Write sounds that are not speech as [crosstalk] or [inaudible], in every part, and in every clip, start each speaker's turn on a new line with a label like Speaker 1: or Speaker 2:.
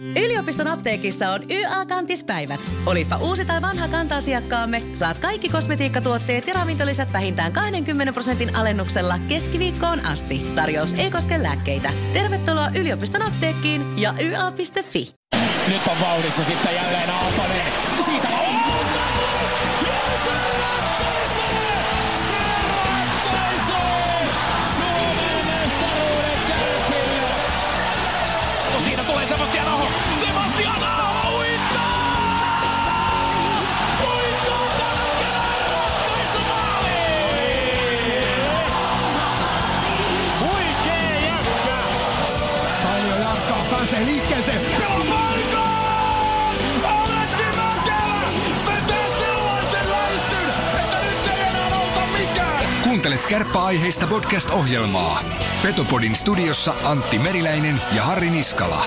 Speaker 1: Yliopiston apteekissa on YA-kantispäivät. Olipa uusi tai vanha kanta-asiakkaamme, saat kaikki kosmetiikkatuotteet ja ravintolisät vähintään 20 prosentin alennuksella keskiviikkoon asti. Tarjous ei koske lääkkeitä. Tervetuloa yliopiston apteekkiin ja YA.fi.
Speaker 2: Nyt on vauhdissa sitten jälleen Aaltonen.
Speaker 3: Kuuntelet kärppäaiheista podcast-ohjelmaa. Petopodin studiossa Antti Meriläinen ja Harri Niskala.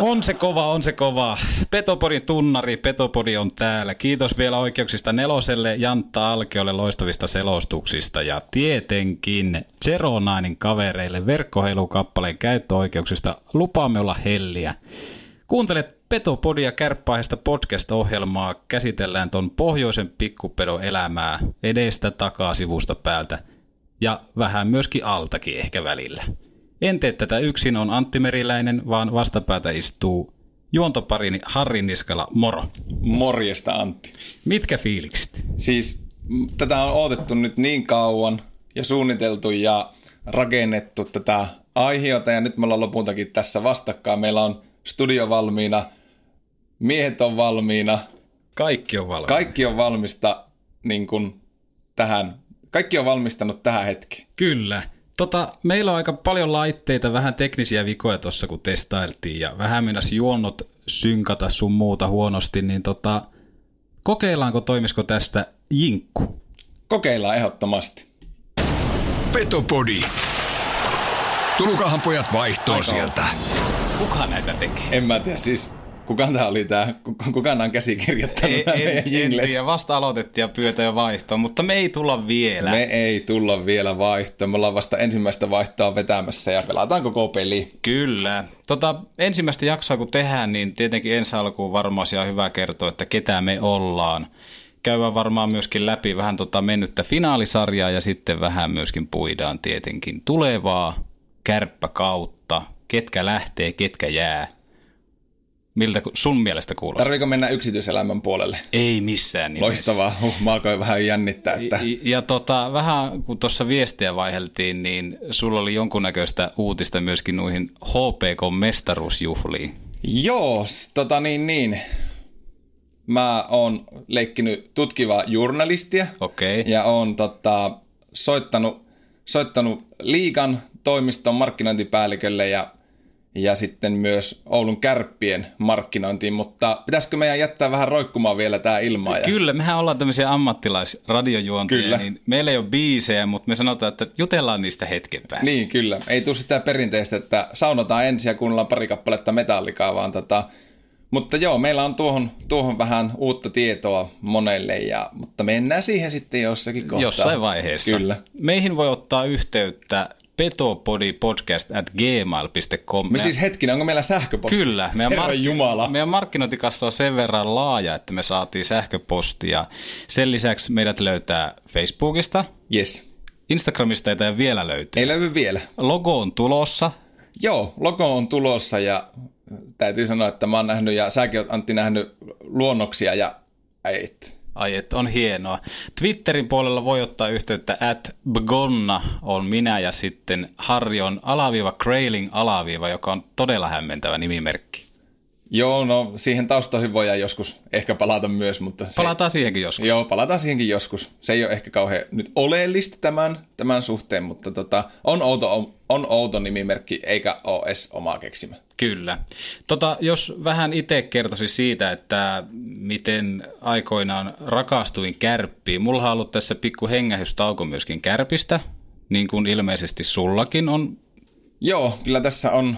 Speaker 4: On se kova, on se kova. Petopodin tunnari, Petopodi on täällä. Kiitos vielä oikeuksista neloselle Jantta Alkeolle loistavista selostuksista ja tietenkin Zeronainin kavereille verkkoheilukappaleen käyttöoikeuksista. Lupaamme olla helliä. Kuuntelet Petopodia kärppäaiheesta podcast-ohjelmaa. Käsitellään ton pohjoisen pikkupedon elämää edestä, takaa, sivusta, päältä ja vähän myöskin altakin ehkä välillä. En tee tätä yksin, on Antti Meriläinen, vaan vastapäätä istuu juontoparini Harri Niskala, moro.
Speaker 5: Morjesta Antti.
Speaker 4: Mitkä fiilikset?
Speaker 5: Siis tätä on odotettu nyt niin kauan ja suunniteltu ja rakennettu tätä aiheota ja nyt me ollaan lopultakin tässä vastakkain. Meillä on studio valmiina, miehet on valmiina,
Speaker 4: Kaikki on valmiina.
Speaker 5: kaikki on valmista niin kuin tähän, kaikki on valmistanut tähän hetkeen.
Speaker 4: Kyllä. Tota, meillä on aika paljon laitteita, vähän teknisiä vikoja tuossa kun testailtiin ja vähän mennäs juonnot synkata sun muuta huonosti, niin tota, kokeillaanko toimisiko tästä jinkku?
Speaker 5: Kokeillaan ehdottomasti.
Speaker 3: Petopodi. Tulukahan pojat vaihtoon sieltä.
Speaker 4: Kuka näitä tekee?
Speaker 5: En mä tiedä, siis kuka tämä oli tämä, kuka on käsikirjoittanut
Speaker 4: Ei,
Speaker 5: nämä
Speaker 4: en, en tiedä, vasta aloitettiin ja pyötä jo vaihtoon, mutta me ei tulla vielä.
Speaker 5: Me ei tulla vielä vaihtoon. Me ollaan vasta ensimmäistä vaihtoa vetämässä ja pelataan koko peli.
Speaker 4: Kyllä. Tota, ensimmäistä jaksoa kun tehdään, niin tietenkin ensi alkuun varmaan ihan hyvä kertoa, että ketä me ollaan. Käydään varmaan myöskin läpi vähän tota mennyttä finaalisarjaa ja sitten vähän myöskin puidaan tietenkin tulevaa kärppäkautta, ketkä lähtee, ketkä jää. Miltä sun mielestä kuulostaa?
Speaker 5: Tarviiko mennä yksityiselämän puolelle?
Speaker 4: Ei missään nimessä.
Speaker 5: Loistavaa. Huh, mä alkoin vähän jännittää, että
Speaker 4: Ja, ja tota, vähän kun tuossa viestiä vaiheltiin, niin sulla oli jonkunnäköistä uutista myöskin noihin HPK-mestaruusjuhliin.
Speaker 5: joo, tota niin niin. Mä oon leikkinyt tutkivaa journalistia
Speaker 4: Okei. Okay.
Speaker 5: ja oon tota, soittanut, soittanut liikan toimiston markkinointipäällikölle ja, ja sitten myös Oulun kärppien markkinointiin, mutta pitäisikö meidän jättää vähän roikkumaan vielä tää ilmaa? Ja...
Speaker 4: Kyllä, mehän ollaan tämmöisiä ammattilaisradiojuontajia,
Speaker 5: Kyllä.
Speaker 4: niin meillä ei ole biisejä, mutta me sanotaan, että jutellaan niistä hetken päästä.
Speaker 5: Niin, kyllä. Ei tule sitä perinteistä, että saunotaan ensin ja kuunnellaan pari kappaletta metallikaa, vaan tota... Mutta joo, meillä on tuohon, tuohon vähän uutta tietoa monelle, ja, mutta mennään siihen sitten jossakin kohtaa.
Speaker 4: Jossain vaiheessa.
Speaker 5: Kyllä.
Speaker 4: Meihin voi ottaa yhteyttä petopodipodcast at gmail.com.
Speaker 5: Me siis hetkinen, onko meillä sähköposti?
Speaker 4: Kyllä. Meidän,
Speaker 5: Herran Jumala.
Speaker 4: meidän markkinointikassa on sen verran laaja, että me saatiin sähköpostia. Sen lisäksi meidät löytää Facebookista,
Speaker 5: Yes.
Speaker 4: Instagramista ei vielä löytyä.
Speaker 5: Ei löydy vielä.
Speaker 4: Logo on tulossa.
Speaker 5: Joo, logo on tulossa ja täytyy sanoa, että mä oon nähnyt ja säkin oot Antti nähnyt luonnoksia ja äit.
Speaker 4: Ai, että on hienoa. Twitterin puolella voi ottaa yhteyttä at Bgonna on minä ja sitten Harri on alaviiva Krailing alaviiva, joka on todella hämmentävä nimimerkki.
Speaker 5: Joo, no siihen taustoihin voidaan joskus ehkä palata myös, mutta se...
Speaker 4: Palataan siihenkin joskus.
Speaker 5: Joo, palataan siihenkin joskus. Se ei ole ehkä kauhean nyt oleellista tämän, tämän suhteen, mutta tota, on, outo, on outo nimimerkki, eikä ole edes omaa keksimä.
Speaker 4: Kyllä. Tota, jos vähän itse kertoisin siitä, että miten aikoinaan rakastuin kärppiin. Mulla on ollut tässä pikku hengähystauko myöskin kärpistä, niin kuin ilmeisesti sullakin on.
Speaker 5: Joo, kyllä tässä on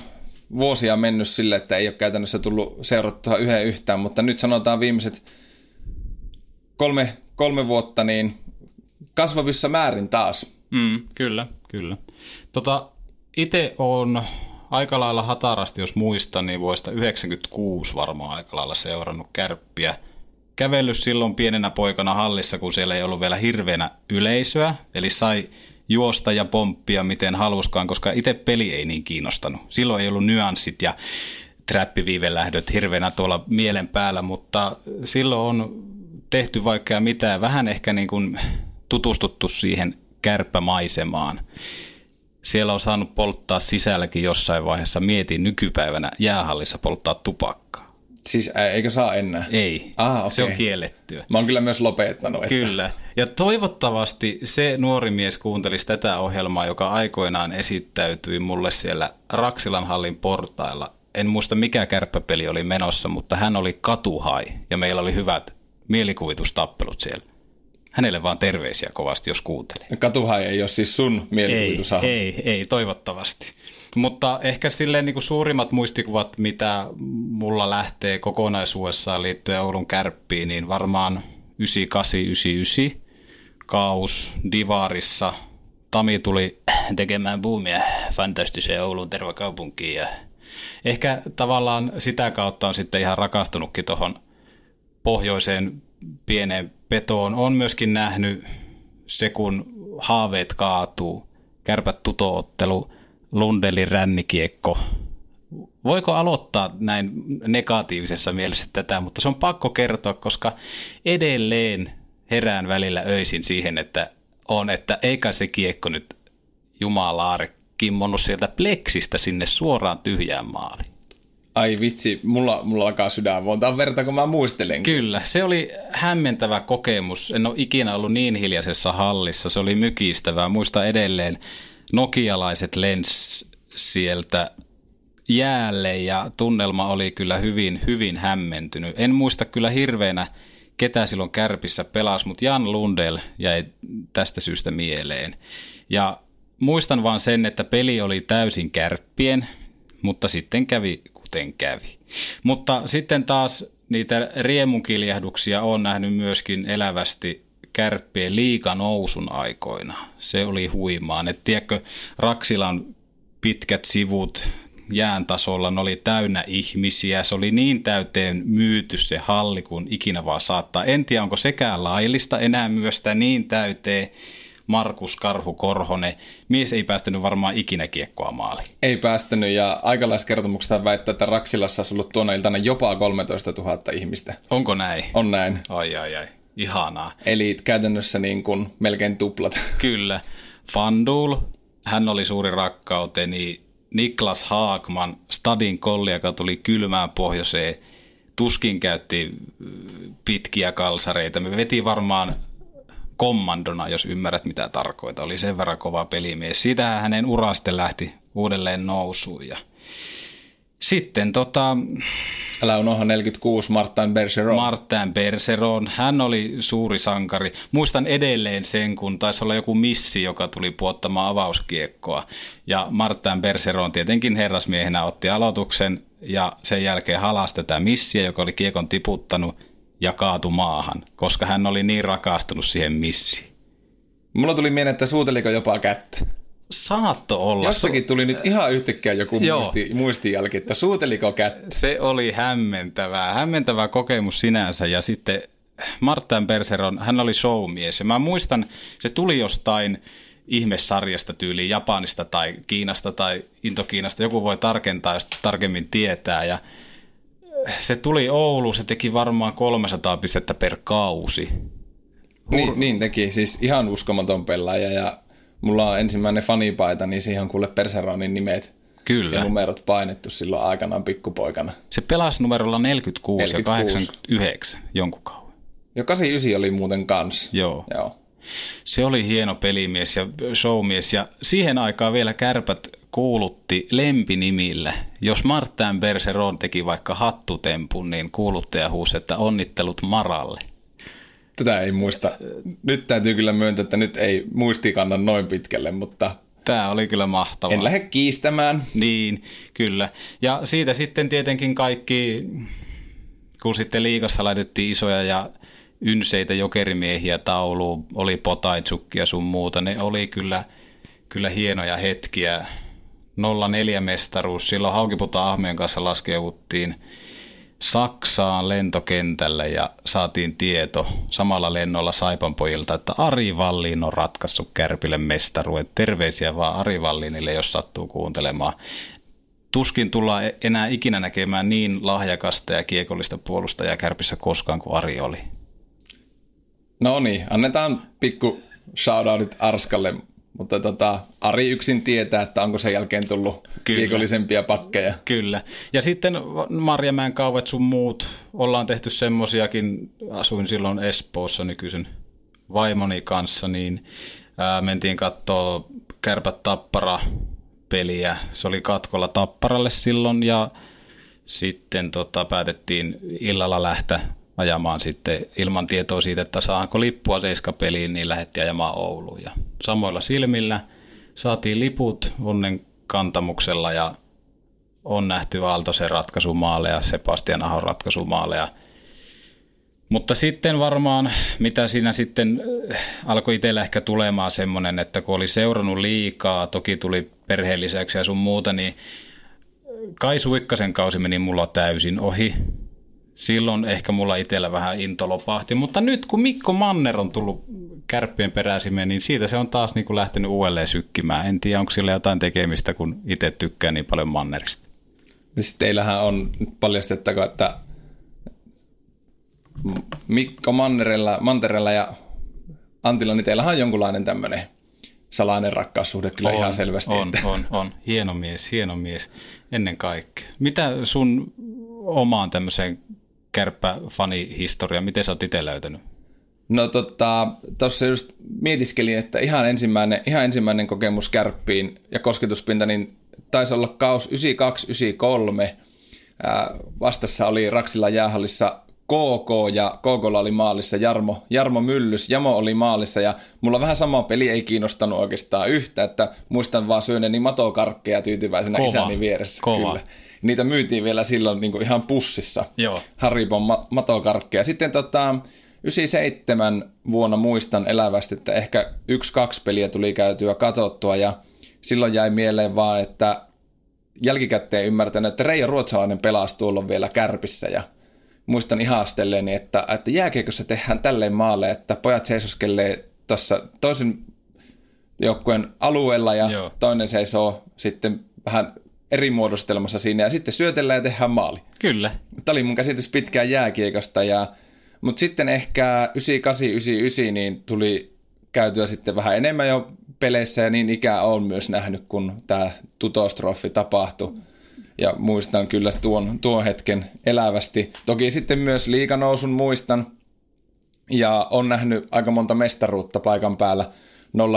Speaker 5: vuosia mennyt sille, että ei ole käytännössä tullut seurattua yhden yhtään, mutta nyt sanotaan viimeiset kolme, kolme vuotta niin kasvavissa määrin taas
Speaker 4: Mm, kyllä, kyllä. Tota, itse on aika lailla hatarasti, jos muistan, niin vuodesta 96 varmaan aika lailla seurannut kärppiä. Kävellyt silloin pienenä poikana hallissa, kun siellä ei ollut vielä hirveänä yleisöä, eli sai juosta ja pomppia miten haluskaan, koska itse peli ei niin kiinnostanut. Silloin ei ollut nyanssit ja trappiviivelähdöt hirveänä tuolla mielen päällä, mutta silloin on tehty vaikka mitään, vähän ehkä niin kuin tutustuttu siihen kärppämaisemaan. Siellä on saanut polttaa sisälläkin jossain vaiheessa. Mietin nykypäivänä jäähallissa polttaa tupakkaa.
Speaker 5: Siis ää, eikö saa enää?
Speaker 4: Ei,
Speaker 5: Ah, okei.
Speaker 4: se on kiellettyä.
Speaker 5: Mä oon kyllä myös lopettanut. Että...
Speaker 4: Kyllä. Ja toivottavasti se nuori mies kuuntelisi tätä ohjelmaa, joka aikoinaan esittäytyi mulle siellä Raksilan hallin portailla. En muista mikä kärppäpeli oli menossa, mutta hän oli katuhai ja meillä oli hyvät mielikuvitustappelut siellä. Hänelle vaan terveisiä kovasti, jos kuuntelee.
Speaker 5: Katuhai ei ole siis sun
Speaker 4: Ei,
Speaker 5: mielikuvitus.
Speaker 4: ei, ei, toivottavasti. Mutta ehkä silleen niin kuin suurimmat muistikuvat, mitä mulla lähtee kokonaisuudessaan liittyen Oulun kärppiin, niin varmaan 98-99 kaus Divarissa. Tami tuli tekemään boomia fantastiseen Oulun tervakaupunkiin ja ehkä tavallaan sitä kautta on sitten ihan rakastunutkin tuohon pohjoiseen pieneen petoon. On myöskin nähnyt se, kun haaveet kaatuu, kärpät tutoottelu, Lundelin rännikiekko. Voiko aloittaa näin negatiivisessa mielessä tätä, mutta se on pakko kertoa, koska edelleen herään välillä öisin siihen, että on, että eikä se kiekko nyt jumalaare kimmonnut sieltä pleksistä sinne suoraan tyhjään maaliin.
Speaker 5: Ai vitsi, mulla, mulla alkaa sydän monta verta, kun mä muistelen.
Speaker 4: Kyllä, se oli hämmentävä kokemus. En ole ikinä ollut niin hiljaisessa hallissa. Se oli mykistävää. Muista edelleen nokialaiset lens sieltä jäälle ja tunnelma oli kyllä hyvin, hyvin hämmentynyt. En muista kyllä hirveänä, ketä silloin kärpissä pelasi, mutta Jan Lundell jäi tästä syystä mieleen. Ja muistan vaan sen, että peli oli täysin kärppien, mutta sitten kävi kuten kävi. Mutta sitten taas niitä riemunkiljahduksia on nähnyt myöskin elävästi kärppien liiganousun aikoina. Se oli huimaan. Et tiedätkö, Raksilan pitkät sivut jään tasolla, ne oli täynnä ihmisiä. Se oli niin täyteen myyty se halli kuin ikinä vaan saattaa. En tiedä, onko sekään laillista enää myös sitä niin täyteen. Markus Karhu Korhonen. Mies ei päästänyt varmaan ikinä kiekkoa maaliin.
Speaker 5: Ei päästänyt ja aikalaiskertomuksesta väittää, että Raksilassa olisi ollut tuona iltana jopa 13 000 ihmistä.
Speaker 4: Onko näin?
Speaker 5: On näin.
Speaker 4: Ai ai ai. Ihanaa.
Speaker 5: Eli käytännössä niin kuin melkein tuplat. [laughs]
Speaker 4: Kyllä. Fandul, hän oli suuri rakkauteni. Niklas Haakman, Stadin kolli, joka tuli kylmään pohjoiseen. Tuskin käytti äh, pitkiä kalsareita. Me veti varmaan kommandona, jos ymmärrät mitä tarkoita. Oli sen verran kova pelimies. Siitä hänen uraste lähti uudelleen nousuun. Ja sitten tota,
Speaker 5: Älä unohda 46 Martin Bergeron.
Speaker 4: Martin Berseron, hän oli suuri sankari. Muistan edelleen sen, kun taisi olla joku missi, joka tuli puottamaan avauskiekkoa. Ja Martin Berseron tietenkin herrasmiehenä otti aloituksen ja sen jälkeen halasi tätä missiä, joka oli kiekon tiputtanut ja kaatu maahan, koska hän oli niin rakastunut siihen missiin.
Speaker 5: Mulla tuli mieleen, että suuteliko jopa kättä.
Speaker 4: Saatto olla.
Speaker 5: Jostakin tuli nyt ihan yhtäkkiä joku
Speaker 4: Joo.
Speaker 5: muisti, muistijälki, että suuteliko kättä.
Speaker 4: Se oli hämmentävää, hämmentävä kokemus sinänsä ja sitten Martin Berseron, hän oli showmies ja mä muistan, se tuli jostain ihmessarjasta tyyliin Japanista tai Kiinasta tai Intokiinasta, joku voi tarkentaa, jos tarkemmin tietää ja se tuli Oulu, se teki varmaan 300 pistettä per kausi.
Speaker 5: Niin, niin teki, siis ihan uskomaton pelaaja ja mulla on ensimmäinen fanipaita, niin siihen on kuule Perseronin nimet
Speaker 4: Kyllä.
Speaker 5: ja numerot painettu silloin aikanaan pikkupoikana.
Speaker 4: Se pelasi numerolla 46,
Speaker 5: 46.
Speaker 4: ja 89 jonkun kauan.
Speaker 5: Jo 89 oli muuten kans.
Speaker 4: Joo.
Speaker 5: Joo.
Speaker 4: Se oli hieno pelimies ja showmies ja siihen aikaan vielä kärpät kuulutti lempinimillä. Jos Martin Bergeron teki vaikka hattutempun, niin kuuluttaja huusi, että onnittelut Maralle.
Speaker 5: Tätä ei muista. Nyt täytyy kyllä myöntää, että nyt ei muisti kanna noin pitkälle, mutta
Speaker 4: Tämä oli kyllä mahtavaa.
Speaker 5: en lähde kiistämään.
Speaker 4: Niin, kyllä. Ja siitä sitten tietenkin kaikki, kun sitten liigassa laitettiin isoja ja ynseitä jokerimiehiä tauluun, oli potaitsukkia sun muuta. Ne oli kyllä, kyllä hienoja hetkiä. 04 mestaruus, silloin Haukiputa Ahmeen kanssa laskeuttiin Saksaan lentokentällä ja saatiin tieto samalla lennolla Saipan pojilta, että Ari Valliin on ratkaissut Kärpille mestaruuden. Terveisiä vaan Ari Valliinille, jos sattuu kuuntelemaan. Tuskin tullaan e- enää ikinä näkemään niin lahjakasta ja kiekollista puolustajaa Kärpissä koskaan kuin Ari oli.
Speaker 5: No niin, annetaan pikku shoutoutit Arskalle, mutta tota, Ari yksin tietää, että onko sen jälkeen tullut
Speaker 4: Kyllä.
Speaker 5: kiekollisempia pakkeja.
Speaker 4: Kyllä. Ja sitten Marjamäen kauvet sun muut, ollaan tehty semmosiakin, asuin silloin Espoossa nykyisen vaimoni kanssa, niin ää, mentiin katsoa kärpät tappara peliä. Se oli katkolla tapparalle silloin ja sitten tota, päätettiin illalla lähteä ajamaan sitten ilman tietoa siitä, että saanko lippua seiskapeliin, niin lähdettiin ajamaan Ouluun. Ja samoilla silmillä saatiin liput onnen kantamuksella ja on nähty Aaltosen ratkaisumaaleja, Sebastian Ahon ratkaisumaaleja. Mutta sitten varmaan, mitä siinä sitten äh, alkoi itsellä ehkä tulemaan semmoinen, että kun oli seurannut liikaa, toki tuli ja sun muuta, niin Kai Suikkasen kausi meni mulla täysin ohi. Silloin ehkä mulla itsellä vähän into lopahti, mutta nyt kun Mikko Manner on tullut kärppien peräsimeen, niin siitä se on taas niin kuin lähtenyt uudelleen sykkimään. En tiedä, onko sillä jotain tekemistä, kun itse tykkään niin paljon Mannerista.
Speaker 5: Sitten teillähän on paljastettako, että Mikko Mannerella, Manterella ja Antilla, niin teillähän on jonkunlainen tämmöinen salainen rakkaussuhde kyllä
Speaker 4: on,
Speaker 5: ihan selvästi.
Speaker 4: On,
Speaker 5: että...
Speaker 4: on, on. Hieno mies, hieno mies ennen kaikkea. Mitä sun omaan tämmöiseen kärppäfanihistoria, miten sä oot itse löytänyt?
Speaker 5: No tota, tuossa just mietiskelin, että ihan ensimmäinen, ihan ensimmäinen kokemus kärppiin ja kosketuspinta, niin taisi olla kaus 92-93. Vastassa oli Raksilla jäähallissa KK ja KKlla oli maalissa Jarmo, Jarmo Myllys, Jamo oli maalissa ja mulla vähän sama peli ei kiinnostanut oikeastaan yhtä, että muistan vaan syöneeni matokarkkeja tyytyväisenä
Speaker 4: Kova,
Speaker 5: isäni vieressä.
Speaker 4: kova.
Speaker 5: Kyllä. Niitä myytiin vielä silloin niin ihan pussissa.
Speaker 4: Joo.
Speaker 5: Haribon ma- matokarkkeja. Sitten tota, 97 vuonna muistan elävästi, että ehkä yksi-kaksi peliä tuli käytyä katsottua ja silloin jäi mieleen vaan, että jälkikäteen ymmärtänyt, että Reijo Ruotsalainen pelasi tuolla vielä kärpissä ja muistan ihastelleeni, että, että jääkiekossa tehdään tälleen maalle, että pojat seisoskelee tuossa toisen joukkueen alueella ja
Speaker 4: Joo.
Speaker 5: toinen seisoo sitten vähän eri muodostelmassa siinä ja sitten syötellään ja tehdään maali.
Speaker 4: Kyllä.
Speaker 5: Tämä oli mun käsitys pitkään jääkiekosta, ja, mutta sitten ehkä 98-99 niin tuli käytyä sitten vähän enemmän jo peleissä ja niin ikää on myös nähnyt, kun tämä tutostrofi tapahtui. Ja muistan kyllä tuon, tuon hetken elävästi. Toki sitten myös liikanousun muistan ja on nähnyt aika monta mestaruutta paikan päällä.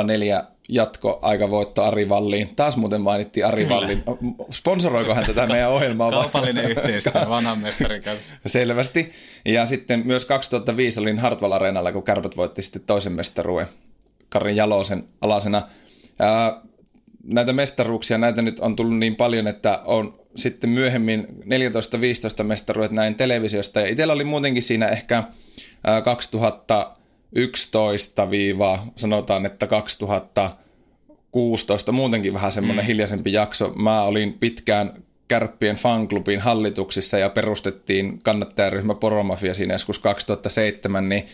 Speaker 5: 04 jatko aikavoitto Ari Valliin. Taas muuten mainittiin Ari
Speaker 4: Kyllä.
Speaker 5: Vallin. Sponsoroikohan tätä meidän ohjelmaa?
Speaker 4: Kaupallinen yhteistyö vanhan mestarin kanssa.
Speaker 5: Selvästi. Ja sitten myös 2005 olin Hartwall Areenalla, kun Kärpät voitti sitten toisen mestaruuden Karin Jalosen alasena. Ää, näitä mestaruuksia, näitä nyt on tullut niin paljon, että on sitten myöhemmin 14-15 mestaruudet näin televisiosta. Ja itsellä oli muutenkin siinä ehkä ää, 2011 viiva sanotaan, että 2016 muutenkin vähän semmoinen mm. hiljaisempi jakso. Mä olin pitkään Kärppien fanklubin hallituksissa ja perustettiin kannattajaryhmä Poromafia siinä joskus 2007, niin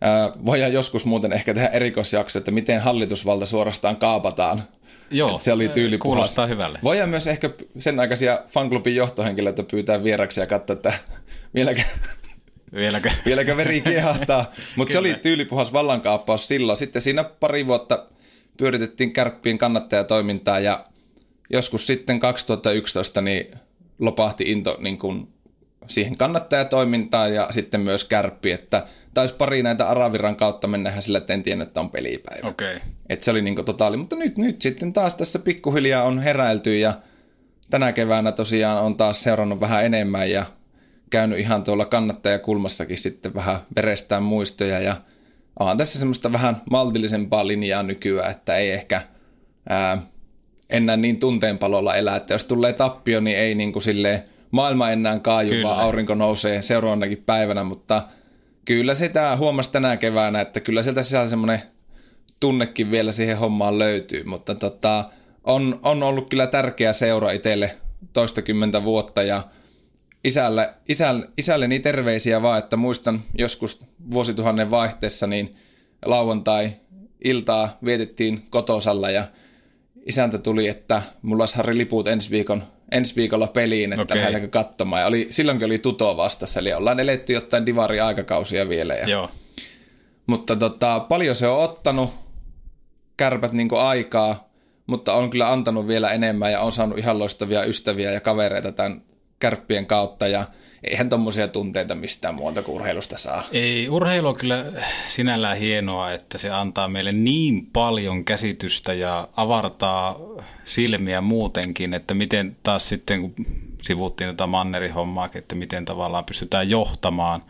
Speaker 5: ää, voidaan joskus muuten ehkä tehdä erikoisjakso, että miten hallitusvalta suorastaan kaapataan.
Speaker 4: Joo,
Speaker 5: Et se oli tyylipuhas.
Speaker 4: kuulostaa hyvälle.
Speaker 5: Voidaan myös ehkä sen aikaisia fanklubin johtohenkilöitä pyytää vieraksi ja katsoa, että vieläkö,
Speaker 4: Vieläkö? [laughs]
Speaker 5: vieläkö veri kiehahtaa. Mutta se oli tyylipuhas vallankaappaus silloin. Sitten siinä pari vuotta pyöritettiin kärppien kannattajatoimintaa ja joskus sitten 2011 niin lopahti into niin kuin siihen kannattajatoimintaan ja sitten myös kärppi, että taisi pari näitä Araviran kautta mennähän sillä, että en tiennyt, että on pelipäivä.
Speaker 4: Okay.
Speaker 5: Et se oli niinku totaali, mutta nyt, nyt sitten taas tässä pikkuhiljaa on heräilty ja tänä keväänä tosiaan on taas seurannut vähän enemmän ja käynyt ihan tuolla kannattajakulmassakin sitten vähän verestään muistoja ja on tässä semmoista vähän maltillisempaa linjaa nykyään, että ei ehkä ää, enää niin tunteenpalolla elää, että jos tulee tappio, niin ei niin kuin silleen maailma enää kaaju,
Speaker 4: Kyllä.
Speaker 5: vaan aurinko nousee seuraavanakin päivänä, mutta Kyllä sitä huomasi tänä keväänä, että kyllä sieltä sisällä semmoinen tunnekin vielä siihen hommaan löytyy, mutta tota, on, on ollut kyllä tärkeä seura itselle toistakymmentä vuotta ja isälle, isälle, isälle niin terveisiä vaan, että muistan joskus vuosituhannen vaihteessa niin lauantai iltaa vietettiin kotosalla ja isäntä tuli, että mulla olisi Harri liput ensi, viikon, ensi viikolla peliin, että
Speaker 4: Okei.
Speaker 5: lähdetäänkö katsomaan. Ja oli, silloinkin oli Tuto vastassa, eli ollaan eletty jotain divari aikakausia vielä. Ja,
Speaker 4: Joo.
Speaker 5: mutta tota, paljon se on ottanut kärpät niin aikaa, mutta on kyllä antanut vielä enemmän ja on saanut ihan loistavia ystäviä ja kavereita tämän kärppien kautta ja eihän tommosia tunteita mistään muuta kuin urheilusta saa.
Speaker 4: Ei, urheilu on kyllä sinällään hienoa, että se antaa meille niin paljon käsitystä ja avartaa silmiä muutenkin, että miten taas sitten, kun sivuttiin tätä Mannerin-hommaa, että miten tavallaan pystytään johtamaan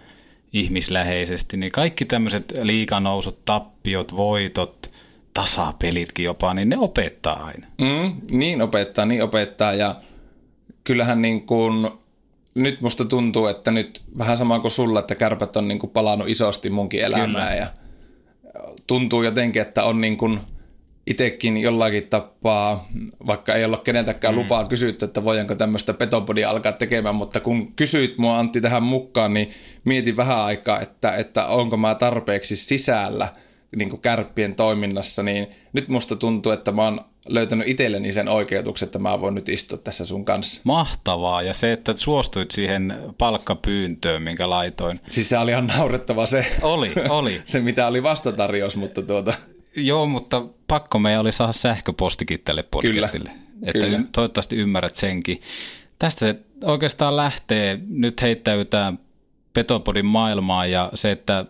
Speaker 4: ihmisläheisesti, niin kaikki tämmöiset liikanousut, tappiot, voitot, tasapelitkin jopa, niin ne opettaa aina.
Speaker 5: Mm, niin opettaa, niin opettaa ja kyllähän niin kuin, nyt musta tuntuu, että nyt vähän sama kuin sulla, että kärpät on niin kuin palannut isosti munkin elämään ja tuntuu jotenkin, että on niin kuin itsekin jollakin tapaa, vaikka ei olla keneltäkään mm. lupaa kysytty, että voidaanko tämmöistä petopodia alkaa tekemään, mutta kun kysyit mua Antti tähän mukaan, niin mietin vähän aikaa, että, että onko mä tarpeeksi sisällä niin kuin kärppien toiminnassa, niin nyt musta tuntuu, että mä oon löytänyt itselleni sen oikeutuksen, että mä voin nyt istua tässä sun kanssa.
Speaker 4: Mahtavaa, ja se, että suostuit siihen palkkapyyntöön, minkä laitoin.
Speaker 5: Siis se oli ihan naurettava se,
Speaker 4: Oli, oli. [laughs]
Speaker 5: se mitä oli vastatarjous, mutta tuota,
Speaker 4: Joo, mutta pakko meidän oli saada sähköpostikin tälle podcastille.
Speaker 5: Kyllä,
Speaker 4: Että
Speaker 5: kyllä.
Speaker 4: toivottavasti ymmärrät senkin. Tästä se oikeastaan lähtee. Nyt heittäytään Petopodin maailmaan ja se, että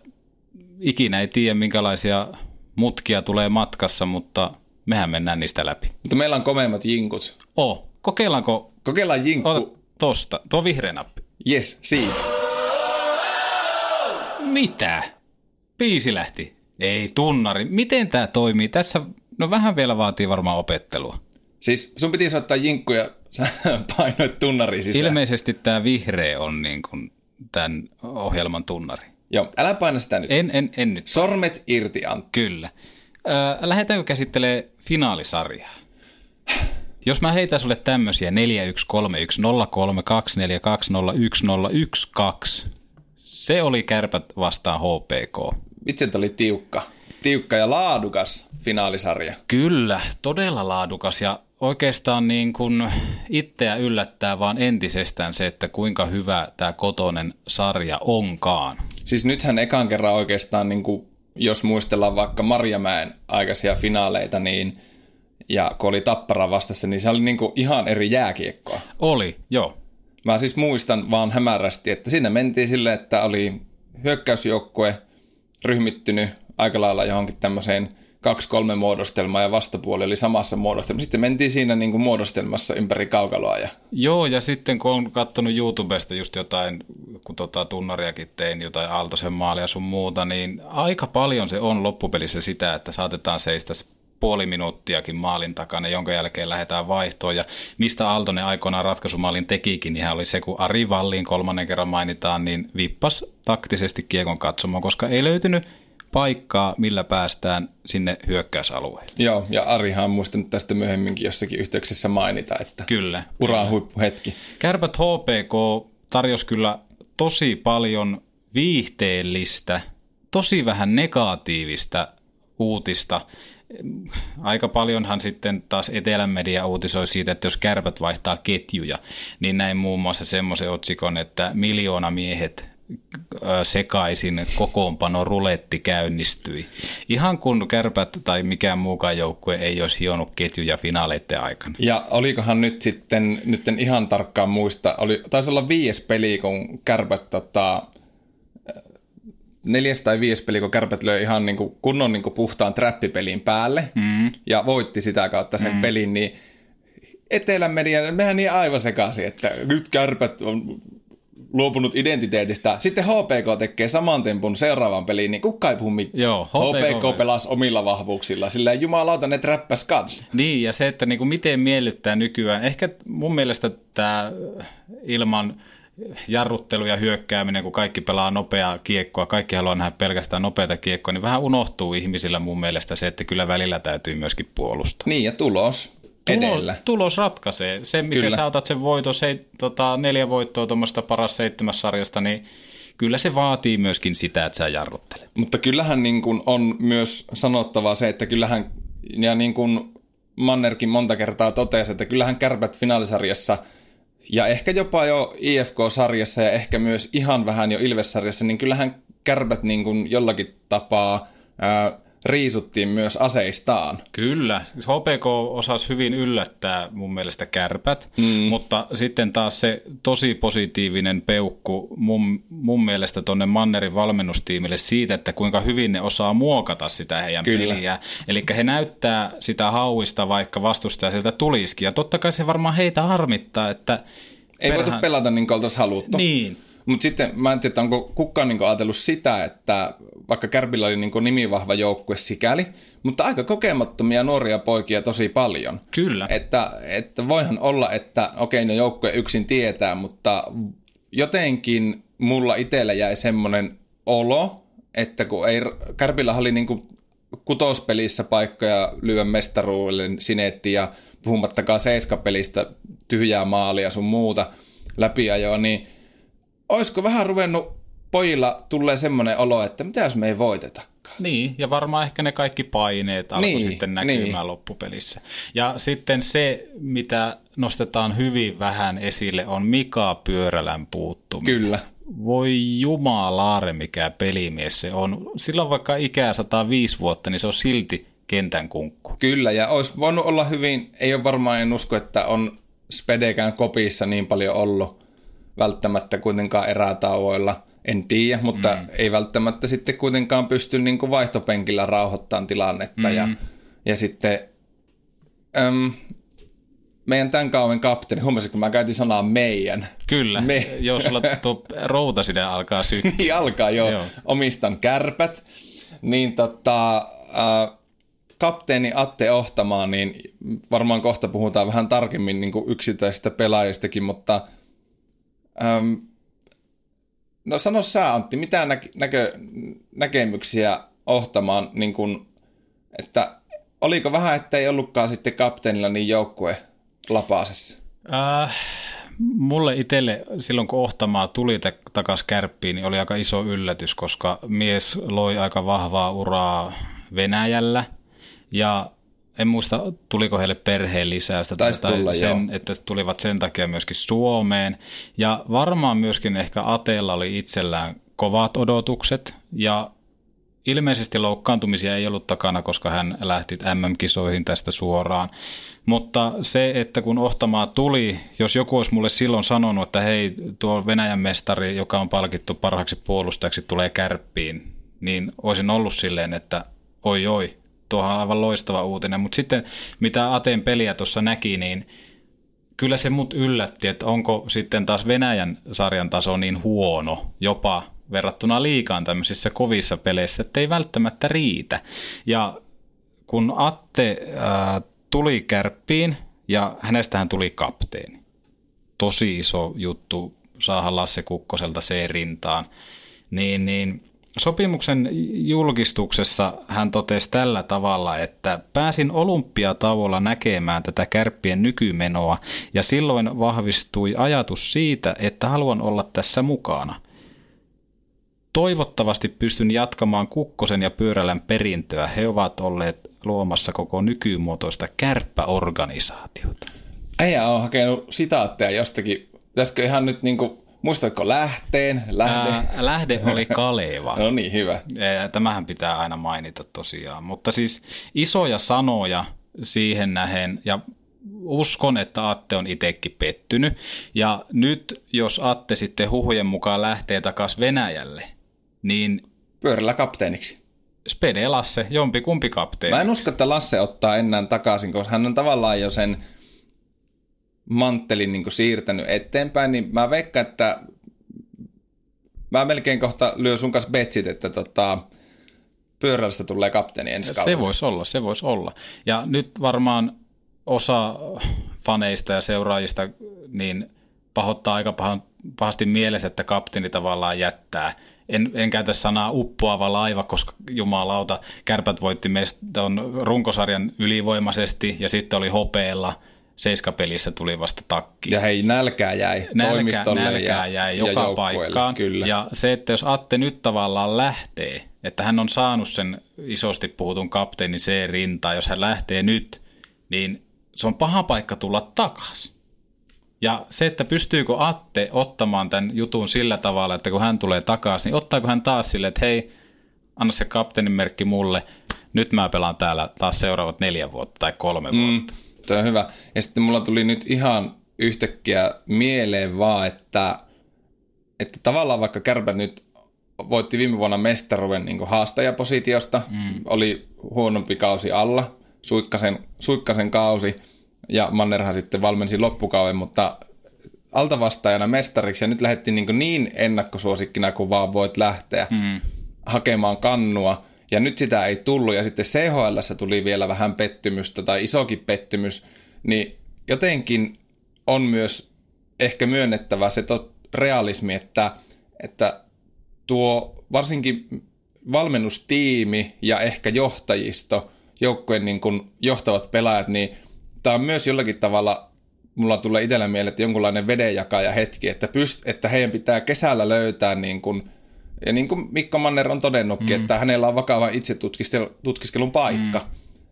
Speaker 4: ikinä ei tiedä minkälaisia mutkia tulee matkassa, mutta mehän mennään niistä läpi.
Speaker 5: mutta meillä on komeimmat jinkut.
Speaker 4: Oh, kokeillaanko,
Speaker 5: Kokeillaan jinkku.
Speaker 4: ota tosta, tuo vihreä nappi.
Speaker 5: Yes, siinä.
Speaker 4: Mitä? Biisi lähti. Ei, tunnari. Miten tämä toimii? Tässä, no vähän vielä vaatii varmaan opettelua.
Speaker 5: Siis sun piti soittaa jinkku ja sä [laughs] painoit tunnariin sisään.
Speaker 4: Ilmeisesti tämä vihreä on niin kuin tämän ohjelman tunnari.
Speaker 5: Joo, älä paina sitä nyt.
Speaker 4: En, en, en nyt.
Speaker 5: Sormet irti, Antti.
Speaker 4: Kyllä. Öö, lähdetäänkö käsittelemään finaalisarjaa? Jos mä heitän sulle tämmöisiä 41310324201012, se oli kärpät vastaan HPK.
Speaker 5: Vitsi, oli tiukka. Tiukka ja laadukas finaalisarja.
Speaker 4: Kyllä, todella laadukas ja oikeastaan niin kuin itseä yllättää vaan entisestään se, että kuinka hyvä tämä kotonen sarja onkaan.
Speaker 5: Siis nythän ekan kerran oikeastaan, niin kuin, jos muistellaan vaikka Marjamäen aikaisia finaaleita, niin ja kun oli Tappara vastassa, niin se oli niin kuin ihan eri jääkiekkoa.
Speaker 4: Oli, joo.
Speaker 5: Mä siis muistan vaan hämärästi, että sinne mentiin sille, että oli hyökkäysjoukkue ryhmittynyt aika lailla johonkin tämmöiseen 2-3 muodostelmaan ja vastapuoli oli samassa muodostelmassa. Sitten mentiin siinä niin kuin muodostelmassa ympäri kaukaloa ja
Speaker 4: Joo, ja sitten kun on katsonut YouTubesta just jotain, kun tota tunnariakin tein, jotain Aaltosen maalia sun muuta, niin aika paljon se on loppupelissä sitä, että saatetaan seistä puoli minuuttiakin maalin takana, jonka jälkeen lähdetään vaihtoon. Ja mistä Aaltonen aikoinaan ratkaisumaalin tekikin, niin hän oli se, kun Ari Valliin kolmannen kerran mainitaan, niin vippas taktisesti kiekon katsomaan, koska ei löytynyt paikkaa, millä päästään sinne hyökkäysalueelle.
Speaker 5: Joo, ja Arihan on muistanut tästä myöhemminkin jossakin yhteyksessä mainita, että
Speaker 4: Kyllä.
Speaker 5: uran huippuhetki.
Speaker 4: Kärpät HPK tarjosi kyllä tosi paljon viihteellistä, tosi vähän negatiivista uutista. Aika paljonhan sitten taas Etelän media uutisoi siitä, että jos kärpät vaihtaa ketjuja, niin näin muun muassa semmoisen otsikon, että miljoona miehet sekaisin kokoonpano ruletti käynnistyi. Ihan kun kärpät tai mikään muukaan joukkue ei olisi hionut ketjuja finaaleiden aikana.
Speaker 5: Ja olikohan nyt sitten, nyt en ihan tarkkaan muista, oli, taisi olla viides peli, kun kärpät tota, neljäs tai viides peli, kun kärpät löi ihan niin kuin kunnon niin kuin puhtaan trappipelin päälle mm. ja voitti sitä kautta sen mm. pelin, niin Etelän media, mehän niin aivan sekaisin, että nyt kärpät on luopunut identiteetistä. Sitten HPK tekee saman tempun seuraavan peliin, niin kukaan ei puhu mitään.
Speaker 4: Joo,
Speaker 5: HPK,
Speaker 4: HPK
Speaker 5: pelasi omilla vahvuuksilla, sillä jumalauta ne träppäs kanssa.
Speaker 4: Niin, ja se, että niin kuin miten miellyttää nykyään. Ehkä mun mielestä tämä ilman jarruttelu ja hyökkääminen, kun kaikki pelaa nopeaa kiekkoa, kaikki haluaa nähdä pelkästään nopeata kiekkoa, niin vähän unohtuu ihmisillä mun mielestä se, että kyllä välillä täytyy myöskin puolustaa.
Speaker 5: Niin, ja tulos edellä.
Speaker 4: Tulos, tulos ratkaisee. Se, miten
Speaker 5: Kyllä.
Speaker 4: sä otat sen voiton, se, tota, neljä voittoa tuommoista paras seitsemäs sarjasta, niin kyllä se vaatii myöskin sitä, että sä jarruttelet.
Speaker 5: Mutta kyllähän niin kuin on myös sanottava se, että kyllähän, ja niin kuin Mannerkin monta kertaa totesi, että kyllähän kärpät finaalisarjassa ja ehkä jopa jo IFK-sarjassa ja ehkä myös ihan vähän jo Ilves-sarjassa, niin kyllähän kärpät niin kuin jollakin tapaa ää, riisuttiin myös aseistaan.
Speaker 4: Kyllä, siis HPK osasi hyvin yllättää mun mielestä kärpät, mm. mutta sitten taas se tosi positiivinen peukku mun, mun mielestä tonne Mannerin valmennustiimille siitä, että kuinka hyvin ne osaa muokata sitä heidän
Speaker 5: Kyllä.
Speaker 4: peliä. Eli he näyttää sitä hauista, vaikka vastustaja sieltä tulisikin. Ja totta kai se varmaan heitä harmittaa, että...
Speaker 5: Ei voitu
Speaker 4: perhän-
Speaker 5: pelata niin kuin oltaisiin haluttu.
Speaker 4: Niin,
Speaker 5: Mutta sitten mä en tiedä, onko kukaan niin ajatellut sitä, että vaikka Kärpillä oli niin nimivahva joukkue sikäli, mutta aika kokemattomia nuoria poikia tosi paljon.
Speaker 4: Kyllä.
Speaker 5: Että, että voihan olla, että okei, no joukkue yksin tietää, mutta jotenkin mulla itsellä jäi semmoinen olo, että kun ei, Kärpillä oli niin kuin kutospelissä paikkoja lyödä mestaruudelle sinetti ja puhumattakaan seiskapelistä tyhjää maalia sun muuta läpiajoa, niin olisiko vähän ruvennut pojilla tulee semmoinen olo, että mitä jos me ei voitetakaan?
Speaker 4: Niin, ja varmaan ehkä ne kaikki paineet alkoi
Speaker 5: Niin,
Speaker 4: sitten näkymään
Speaker 5: niin.
Speaker 4: loppupelissä. Ja sitten se, mitä nostetaan hyvin vähän esille, on Mika Pyörälän puuttuminen.
Speaker 5: Kyllä.
Speaker 4: Voi jumalaare, mikä pelimies se on. Silloin vaikka ikää 105 vuotta, niin se on silti kentän kunkku.
Speaker 5: Kyllä, ja olisi voinut olla hyvin, ei ole varmaan, en usko, että on Spedekään kopissa niin paljon ollut välttämättä kuitenkaan erätauoilla, en tiedä, mutta mm. ei välttämättä sitten kuitenkaan pysty niin kuin vaihtopenkillä rauhoittamaan tilannetta. Mm. Ja, ja sitten äm, meidän tämän kauan kapteeni, huomasin, kun mä käytin sanaa meidän.
Speaker 4: Kyllä,
Speaker 5: Me- [laughs]
Speaker 4: jos sulla tuo routa sinne alkaa sykkää. [laughs]
Speaker 5: niin alkaa jo,
Speaker 4: Joo.
Speaker 5: omistan kärpät. Niin tota, äh, kapteeni Atte Ohtamaa, niin varmaan kohta puhutaan vähän tarkemmin niin kuin yksittäisistä pelaajistakin, mutta äm, no sano sä Antti, mitä näk- näkö- näkemyksiä Ohtamaan, niin kuin, että oliko vähän, että ei ollutkaan sitten kapteenilla niin joukkue lapasessa?
Speaker 4: Äh, mulle itselle silloin kun Ohtamaa tuli takas kärppiin, niin oli aika iso yllätys, koska mies loi aika vahvaa uraa Venäjällä ja en muista, tuliko heille perheen lisäystä
Speaker 5: Taisi tulla,
Speaker 4: sen,
Speaker 5: joo.
Speaker 4: että tulivat sen takia myöskin Suomeen. Ja varmaan myöskin ehkä Ateella oli itsellään kovat odotukset ja Ilmeisesti loukkaantumisia ei ollut takana, koska hän lähti MM-kisoihin tästä suoraan. Mutta se, että kun Ohtamaa tuli, jos joku olisi mulle silloin sanonut, että hei, tuo Venäjän mestari, joka on palkittu parhaaksi puolustajaksi, tulee kärppiin, niin olisin ollut silleen, että oi oi, tuohan on aivan loistava uutinen. Mutta sitten mitä Ateen peliä tuossa näki, niin kyllä se mut yllätti, että onko sitten taas Venäjän sarjan taso niin huono, jopa verrattuna liikaan tämmöisissä kovissa peleissä, että ei välttämättä riitä. Ja kun Atte ää, tuli kärppiin ja hänestähän tuli kapteeni, tosi iso juttu saada Lasse Kukkoselta se rintaan, niin, niin sopimuksen julkistuksessa hän totesi tällä tavalla, että pääsin olympiatauolla näkemään tätä kärppien nykymenoa ja silloin vahvistui ajatus siitä, että haluan olla tässä mukana. Toivottavasti pystyn jatkamaan Kukkosen ja Pyörälän perintöä. He ovat olleet luomassa koko nykymuotoista kärppäorganisaatiota.
Speaker 5: Äijä on hakenut sitaatteja jostakin. Pitäisikö ihan nyt niinku, muistatko lähteen? Lähde.
Speaker 4: Ää, lähde oli [laughs] Kaleva.
Speaker 5: No niin, hyvä.
Speaker 4: Tämähän pitää aina mainita tosiaan. Mutta siis isoja sanoja siihen nähen ja uskon, että Atte on itsekin pettynyt. Ja nyt jos Atte sitten huhujen mukaan lähtee takaisin Venäjälle, niin
Speaker 5: Pyörällä kapteeniksi.
Speaker 4: Spede Lasse, jompi kumpi kapteeni.
Speaker 5: Mä en usko, että Lasse ottaa enää takaisin, koska hän on tavallaan jo sen manttelin niin siirtänyt eteenpäin, niin mä veikkaan, että mä melkein kohta lyön sun kanssa betsit, että tota, pyörällistä tulee kapteeni ensi
Speaker 4: Se
Speaker 5: kaudella.
Speaker 4: voisi olla, se voisi olla. Ja nyt varmaan osa faneista ja seuraajista niin pahoittaa aika pahan pahasti mielessä, että kapteeni tavallaan jättää. En, en käytä sanaa uppoava laiva, koska jumalauta, kärpät voitti meistä on runkosarjan ylivoimaisesti ja sitten oli hopeella. Seiskapelissä tuli vasta takki.
Speaker 5: Ja hei, nälkää jäi
Speaker 4: Nälkä,
Speaker 5: toimistolle
Speaker 4: nälkää
Speaker 5: ja,
Speaker 4: jäi
Speaker 5: ja
Speaker 4: joka
Speaker 5: joukkueelle,
Speaker 4: paikkaan.
Speaker 5: Kyllä.
Speaker 4: Ja se, että jos Atte nyt tavallaan lähtee, että hän on saanut sen isosti puhutun kapteenin C-rintaa, jos hän lähtee nyt, niin se on paha paikka tulla takaisin. Ja se, että pystyykö Atte ottamaan tämän jutun sillä tavalla, että kun hän tulee takaisin, niin ottaako hän taas sille, että hei, anna se kapteenin merkki mulle, nyt mä pelaan täällä taas seuraavat neljä vuotta tai kolme
Speaker 5: Mm,
Speaker 4: vuotta.
Speaker 5: Tämä on hyvä. Ja sitten mulla tuli nyt ihan yhtäkkiä mieleen vaan, että, että tavallaan vaikka kärpät nyt voitti viime vuonna mestaruuden niin haastajapositiosta, mm. oli huonompi kausi alla, suikkasen, suikkasen kausi, ja Mannerhan sitten valmensi loppukauden, mutta altavastaajana mestariksi, ja nyt lähdettiin niin, niin ennakkosuosikkina kuin vaan voit lähteä mm. hakemaan kannua, ja nyt sitä ei tullut, ja sitten CHL tuli vielä vähän pettymystä, tai isokin pettymys, niin jotenkin on myös ehkä myönnettävä se tot, realismi, että, että tuo varsinkin valmennustiimi ja ehkä johtajisto, joukkueen niin kuin johtavat pelaajat, niin tämä on myös jollakin tavalla, mulla tulee itsellä mieleen, että jonkunlainen vedenjakaja hetki, että, pyst, että heidän pitää kesällä löytää niin kuin, ja niin kuin Mikko Manner on todennutkin, mm. että hänellä on vakava itse tutkiskelun paikka, mm.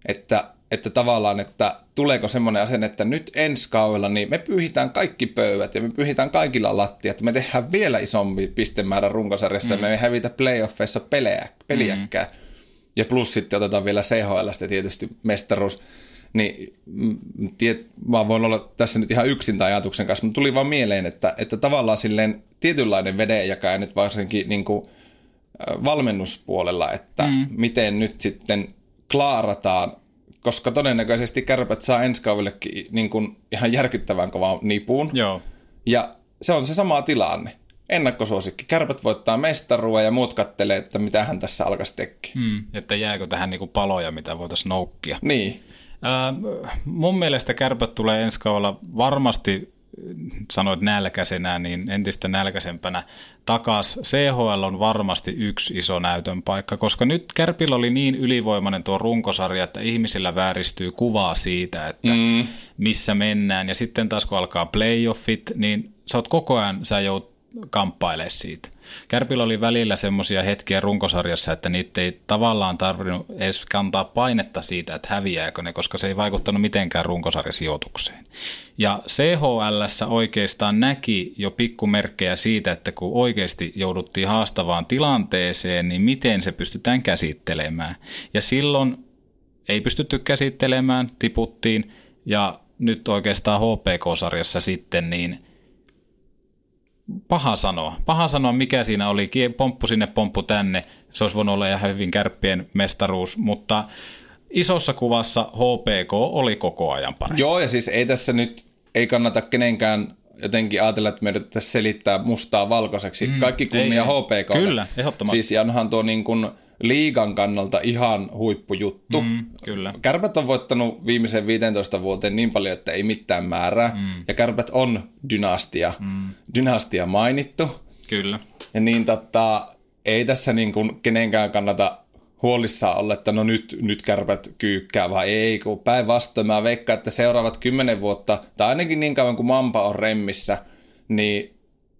Speaker 5: että, että tavallaan, että tuleeko semmoinen asenne, että nyt ensi kaudella niin me pyyhitään kaikki pöydät ja me pyyhitään kaikilla lattiat, me tehdään vielä isompi pistemäärä runkosarjassa mm. ja me ei hävitä playoffeissa pelejä, peliäkään. Mm. Ja plus sitten otetaan vielä CHLstä tietysti mestaruus niin tiet, mä voin olla tässä nyt ihan yksin tämän ajatuksen kanssa, mutta tuli vaan mieleen, että, että tavallaan silleen tietynlainen vedenjakaja nyt varsinkin niin kuin valmennuspuolella, että mm. miten nyt sitten klaarataan, koska todennäköisesti kärpät saa ensi kaudellekin niin kuin ihan järkyttävän kovan nipuun.
Speaker 4: Joo.
Speaker 5: Ja se on se sama tilanne. Ennakkosuosikki. Kärpät voittaa mestarua ja muut kattelee, että mitä hän tässä alkaisi tekemään.
Speaker 4: Mm, että jääkö tähän niinku paloja, mitä voitaisiin noukkia.
Speaker 5: Niin.
Speaker 4: Äh, mun mielestä kärpät tulee ensi kaudella varmasti, sanoit nälkäisenä, niin entistä nälkäisempänä takas. CHL on varmasti yksi iso näytön paikka, koska nyt Kärpillä oli niin ylivoimainen tuo runkosarja, että ihmisillä vääristyy kuvaa siitä, että mm. missä mennään. Ja sitten taas kun alkaa playoffit, niin sä oot koko ajan, sä joudut kamppailee siitä. Kärpillä oli välillä semmoisia hetkiä runkosarjassa, että niitä ei tavallaan tarvinnut edes kantaa painetta siitä, että häviääkö ne, koska se ei vaikuttanut mitenkään runkosarjasijoitukseen. Ja CHL oikeastaan näki jo pikkumerkkejä siitä, että kun oikeasti jouduttiin haastavaan tilanteeseen, niin miten se pystytään käsittelemään. Ja silloin ei pystytty käsittelemään, tiputtiin, ja nyt oikeastaan HPK-sarjassa sitten, niin – paha sanoa. Paha sanoa, mikä siinä oli. Pomppu sinne, pomppu tänne. Se olisi voinut olla ihan hyvin kärppien mestaruus, mutta isossa kuvassa HPK oli koko ajan parempi.
Speaker 5: Joo, ja siis ei tässä nyt, ei kannata kenenkään jotenkin ajatella, että me yritetään selittää mustaa valkoiseksi. Mm, Kaikki kunnia HPK.
Speaker 4: Kyllä, ehdottomasti.
Speaker 5: Siis ja onhan tuo niin kuin liigan kannalta ihan huippujuttu.
Speaker 4: Mm, kyllä.
Speaker 5: Kärpät on voittanut viimeisen 15 vuoteen niin paljon, että ei mitään määrää. Mm. Ja Kärpät on dynastia, mm. dynastia mainittu.
Speaker 4: Kyllä.
Speaker 5: Ja niin tota, ei tässä niin kuin kenenkään kannata huolissaan olla, että no nyt, nyt kärpät kyykkää, vai ei, kun päinvastoin mä veikkaan, että seuraavat kymmenen vuotta, tai ainakin niin kauan kuin Mampa on remmissä, niin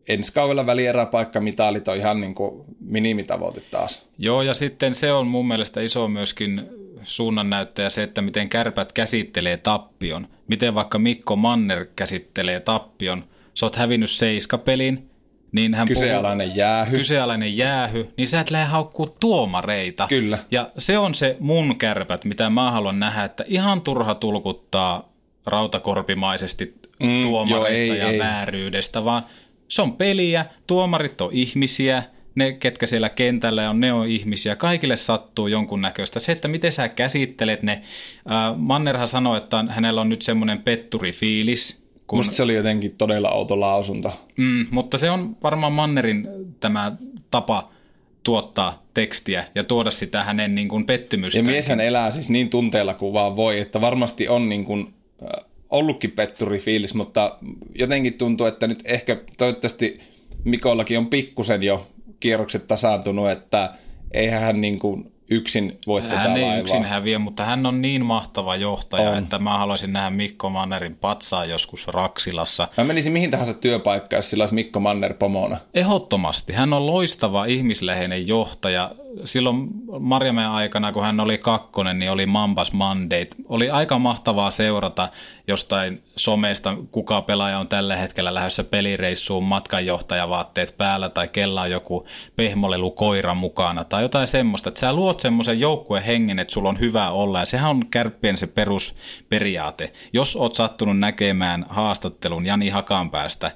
Speaker 5: ensi kaudella välieräpaikkamitalit on ihan niin kuin minimitavoite taas.
Speaker 4: Joo, ja sitten se on mun mielestä iso myöskin suunnannäyttäjä se, että miten kärpät käsittelee tappion. Miten vaikka Mikko Manner käsittelee tappion. Sä oot hävinnyt seiskapelin, niin hän
Speaker 5: Kyseenalainen
Speaker 4: puhuu,
Speaker 5: jäähy.
Speaker 4: Kyseenalainen jäähy, niin sä et lähde haukkuu tuomareita.
Speaker 5: Kyllä.
Speaker 4: Ja se on se mun kärpät, mitä mä haluan nähdä, että ihan turha tulkuttaa rautakorpimaisesti mm, tuomareista joo, ei, ja ei. vääryydestä, vaan se on peliä, tuomarit on ihmisiä, ne, ketkä siellä kentällä on, ne on ihmisiä. Kaikille sattuu jonkunnäköistä. Se, että miten sä käsittelet ne. Äh, Mannerhan sanoi, että hänellä on nyt semmoinen petturifiilis.
Speaker 5: Kun... Musta se oli jotenkin todella outo lausunto.
Speaker 4: Mm, mutta se on varmaan Mannerin tämä tapa tuottaa tekstiä ja tuoda sitä hänen niin kuin pettymystä.
Speaker 5: Ja mieshän elää siis niin tunteella kuin vaan voi, että varmasti on niin kuin, ollutkin petturi fiilis, mutta jotenkin tuntuu, että nyt ehkä toivottavasti Mikollakin on pikkusen jo kierrokset tasaantunut, että eihän hän niin kuin yksin voi tätä
Speaker 4: Hän ei
Speaker 5: laivaa.
Speaker 4: yksin häviä, mutta hän on niin mahtava johtaja,
Speaker 5: On.
Speaker 4: että mä haluaisin nähdä Mikko Mannerin patsaa joskus Raksilassa.
Speaker 5: Mä menisin mihin tahansa työpaikkaan, jos sillä olisi Mikko Manner pomona.
Speaker 4: Ehdottomasti. Hän on loistava ihmisläheinen johtaja. Silloin Marjamäen aikana, kun hän oli kakkonen, niin oli Mambas Monday. Oli aika mahtavaa seurata jostain somesta, kuka pelaaja on tällä hetkellä lähdössä pelireissuun matkanjohtajavaatteet päällä tai kella on joku pehmolelu koira mukana tai jotain semmoista. Että sä luot semmoisen joukkueen hengen, että sulla on hyvä olla ja sehän on kärppien se perusperiaate. Jos oot sattunut näkemään haastattelun Jani Hakanpäästä,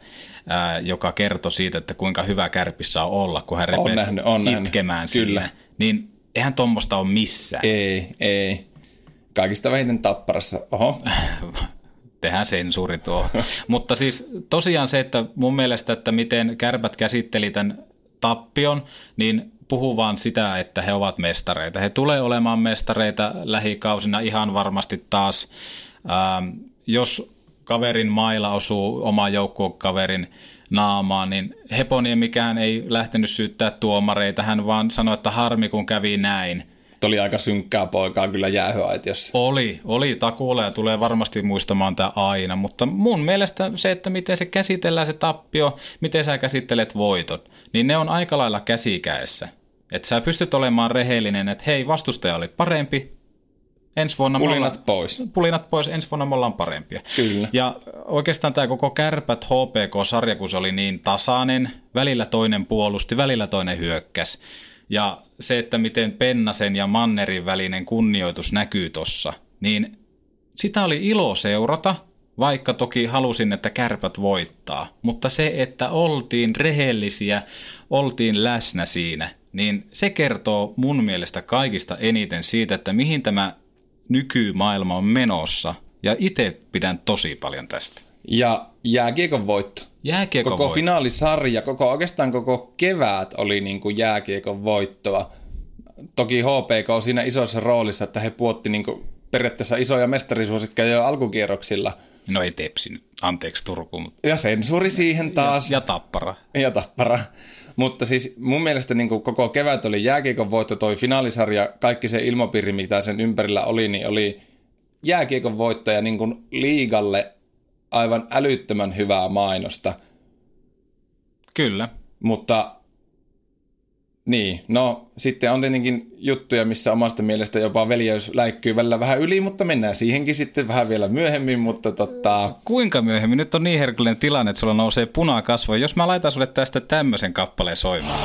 Speaker 4: ää, joka kertoi siitä, että kuinka hyvä kärpissä on olla, kun hän repesi
Speaker 5: nähnyt, on nähnyt.
Speaker 4: itkemään
Speaker 5: Kyllä.
Speaker 4: siinä. Niin eihän tuommoista ole missään.
Speaker 5: Ei, ei. Kaikista vähiten tapparassa. Oho. [laughs]
Speaker 4: Tehdään sensuuri tuo. [laughs] Mutta siis tosiaan se, että mun mielestä, että miten kärpät käsitteli tämän tappion, niin puhuu vaan sitä, että he ovat mestareita. He tulee olemaan mestareita lähikausina ihan varmasti taas. Ähm, jos kaverin mailla osuu oma joukkuekaverin naamaan, niin Heponiemikään ei lähtenyt syyttää tuomareita. Hän vaan sanoi, että harmi kun kävi näin.
Speaker 5: Tuo oli aika synkkää poikaa kyllä jäähyaitiossa.
Speaker 4: Oli, oli takuulla ja tulee varmasti muistamaan tämä aina, mutta mun mielestä se, että miten se käsitellään se tappio, miten sä käsittelet voitot, niin ne on aika lailla käsikäessä. Että sä pystyt olemaan rehellinen, että hei, vastustaja oli parempi, ensi vuonna
Speaker 5: Pulinat
Speaker 4: ollaan-
Speaker 5: pois.
Speaker 4: Pulinat pois, ensi vuonna me ollaan parempia.
Speaker 5: Kyllä.
Speaker 4: Ja oikeastaan tämä koko Kärpät HPK-sarja, kun se oli niin tasainen, välillä toinen puolusti, välillä toinen hyökkäs. Ja se, että miten Pennasen ja Mannerin välinen kunnioitus näkyy tossa, niin sitä oli ilo seurata, vaikka toki halusin, että kärpät voittaa. Mutta se, että oltiin rehellisiä, oltiin läsnä siinä, niin se kertoo mun mielestä kaikista eniten siitä, että mihin tämä nykymaailma on menossa. Ja itse pidän tosi paljon tästä.
Speaker 5: Ja jääkiekon voitto.
Speaker 4: Jääkiekon
Speaker 5: Koko
Speaker 4: voitto.
Speaker 5: finaalisarja, koko, oikeastaan koko kevät oli niin kuin jääkiekon voittoa. Toki HPK on siinä isossa roolissa, että he puotti niin kuin periaatteessa isoja mestarisuosikkeja jo alkukierroksilla.
Speaker 4: No ei tepsi nyt, anteeksi Turku, mutta
Speaker 5: Ja sensuuri siihen taas.
Speaker 4: ja tappara.
Speaker 5: ja tappara. Mutta siis mun mielestä niin kuin koko kevät oli jääkiekon voitto, toi finaalisarja, kaikki se ilmapiiri, mitä sen ympärillä oli, niin oli jääkiekon voitto ja niin kuin liigalle aivan älyttömän hyvää mainosta.
Speaker 4: Kyllä.
Speaker 5: Mutta niin, no sitten on tietenkin juttuja, missä omasta mielestä jopa veljeys läikkyy välillä vähän yli, mutta mennään siihenkin sitten vähän vielä myöhemmin, mutta tota,
Speaker 4: Kuinka myöhemmin? Nyt on niin herkullinen tilanne, että sulla nousee punaa kasvoja. Jos mä laitan sulle tästä tämmöisen kappaleen soimaan.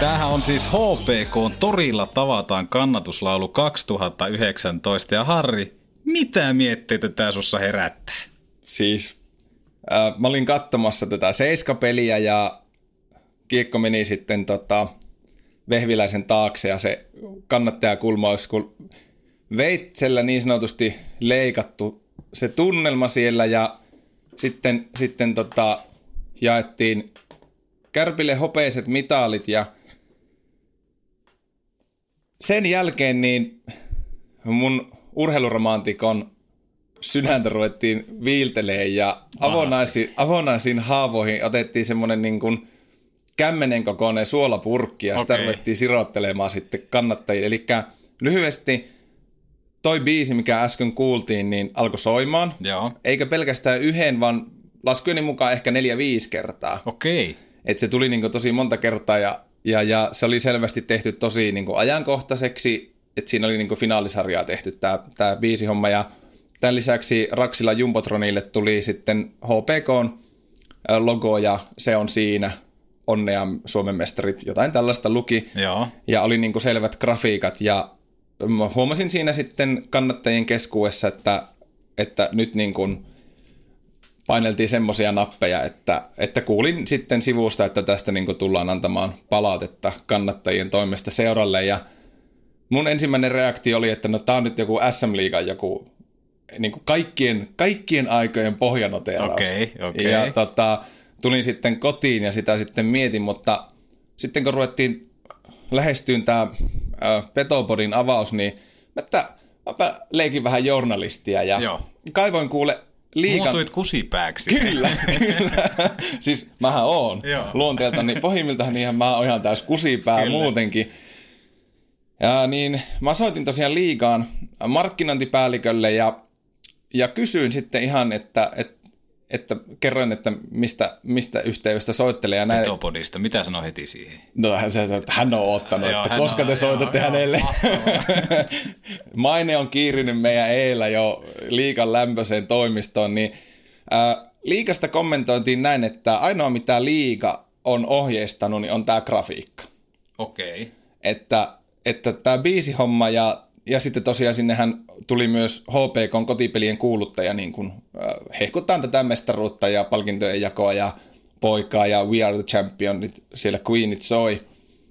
Speaker 4: Tämähän on siis HPK Torilla tavataan kannatuslaulu 2019. Ja Harri, mitä mietteitä tää sussa herättää?
Speaker 5: Siis äh, mä olin katsomassa tätä seiskapeliä ja kiekko meni sitten tota, Vehviläisen taakse ja se kannattajakulma olisi kun veitsellä niin sanotusti leikattu se tunnelma siellä ja sitten, sitten tota, jaettiin Kärpille hopeiset mitalit ja sen jälkeen niin mun urheiluromantikon sydäntä ruvettiin viiltelee ja avonaisiin, avonaisiin haavoihin otettiin semmoinen niin kuin kämmenen kokoinen suolapurkki ja sitä
Speaker 4: Okei.
Speaker 5: ruvettiin sirottelemaan sitten kannattajille. Eli lyhyesti toi biisi, mikä äsken kuultiin, niin alkoi soimaan.
Speaker 4: Joo.
Speaker 5: Eikä pelkästään yhden, vaan laskujeni mukaan ehkä neljä-viisi kertaa.
Speaker 4: Okei.
Speaker 5: Et se tuli niinku tosi monta kertaa ja, ja, ja se oli selvästi tehty tosi niinku ajankohtaiseksi, että siinä oli niinku finaalisarjaa tehty tämä tää biisihomma ja tämän lisäksi Raksilla Jumbotronille tuli sitten HPKn ö, logo ja se on siinä, onnea Suomen mestarit, jotain tällaista luki.
Speaker 4: Joo.
Speaker 5: ja oli niinku selvät grafiikat ja mä huomasin siinä sitten kannattajien keskuudessa, että, että nyt niin kuin paineltiin semmoisia nappeja, että, että kuulin sitten sivusta, että tästä niin kuin tullaan antamaan palautetta kannattajien toimesta seuralle. Ja mun ensimmäinen reaktio oli, että no tää on nyt joku SM-liigan joku niin kuin kaikkien, kaikkien aikojen pohjanoteeraus.
Speaker 4: Okei, okei.
Speaker 5: Ja tota, tulin sitten kotiin ja sitä sitten mietin, mutta sitten kun ruvettiin lähestyyn tämä Petopodin avaus, niin mä, että, mäpä leikin vähän journalistia ja
Speaker 4: Joo.
Speaker 5: kaivoin kuule liikan...
Speaker 4: Muutuit kusipääksi.
Speaker 5: Kyllä, [laughs] kyllä. siis mähän oon
Speaker 4: Joo.
Speaker 5: niin pohjimmiltaan niinhän mä oon ihan täys kusipää
Speaker 4: Kyllä.
Speaker 5: muutenkin. Ja niin mä soitin tosiaan liigaan markkinointipäällikölle ja, ja kysyin sitten ihan, että, että, että kerroin, että mistä, mistä yhteydestä soittelee. Ja näin.
Speaker 4: Petopodista. Mitä sanoo heti siihen?
Speaker 5: No hän, että hän on ottanut,
Speaker 4: Joo,
Speaker 5: että
Speaker 4: hän
Speaker 5: koska
Speaker 4: on-
Speaker 5: te soitatte
Speaker 4: joo,
Speaker 5: hänelle.
Speaker 4: joo, [laughs]
Speaker 5: Maine on kiirinyt meidän eillä jo liikan lämpöiseen toimistoon, niin ää, liikasta kommentoitiin näin, että ainoa mitä liika on ohjeistanut, niin on tämä grafiikka.
Speaker 4: Okei. Okay.
Speaker 5: Että, että tämä biisihomma ja, ja sitten tosiaan sinnehän tuli myös HPK kotipelien kuuluttaja, niin kuin äh, hehkuttaa tätä mestaruutta ja palkintojen jakoa ja poikaa ja We Are the Championit, siellä Queenit soi.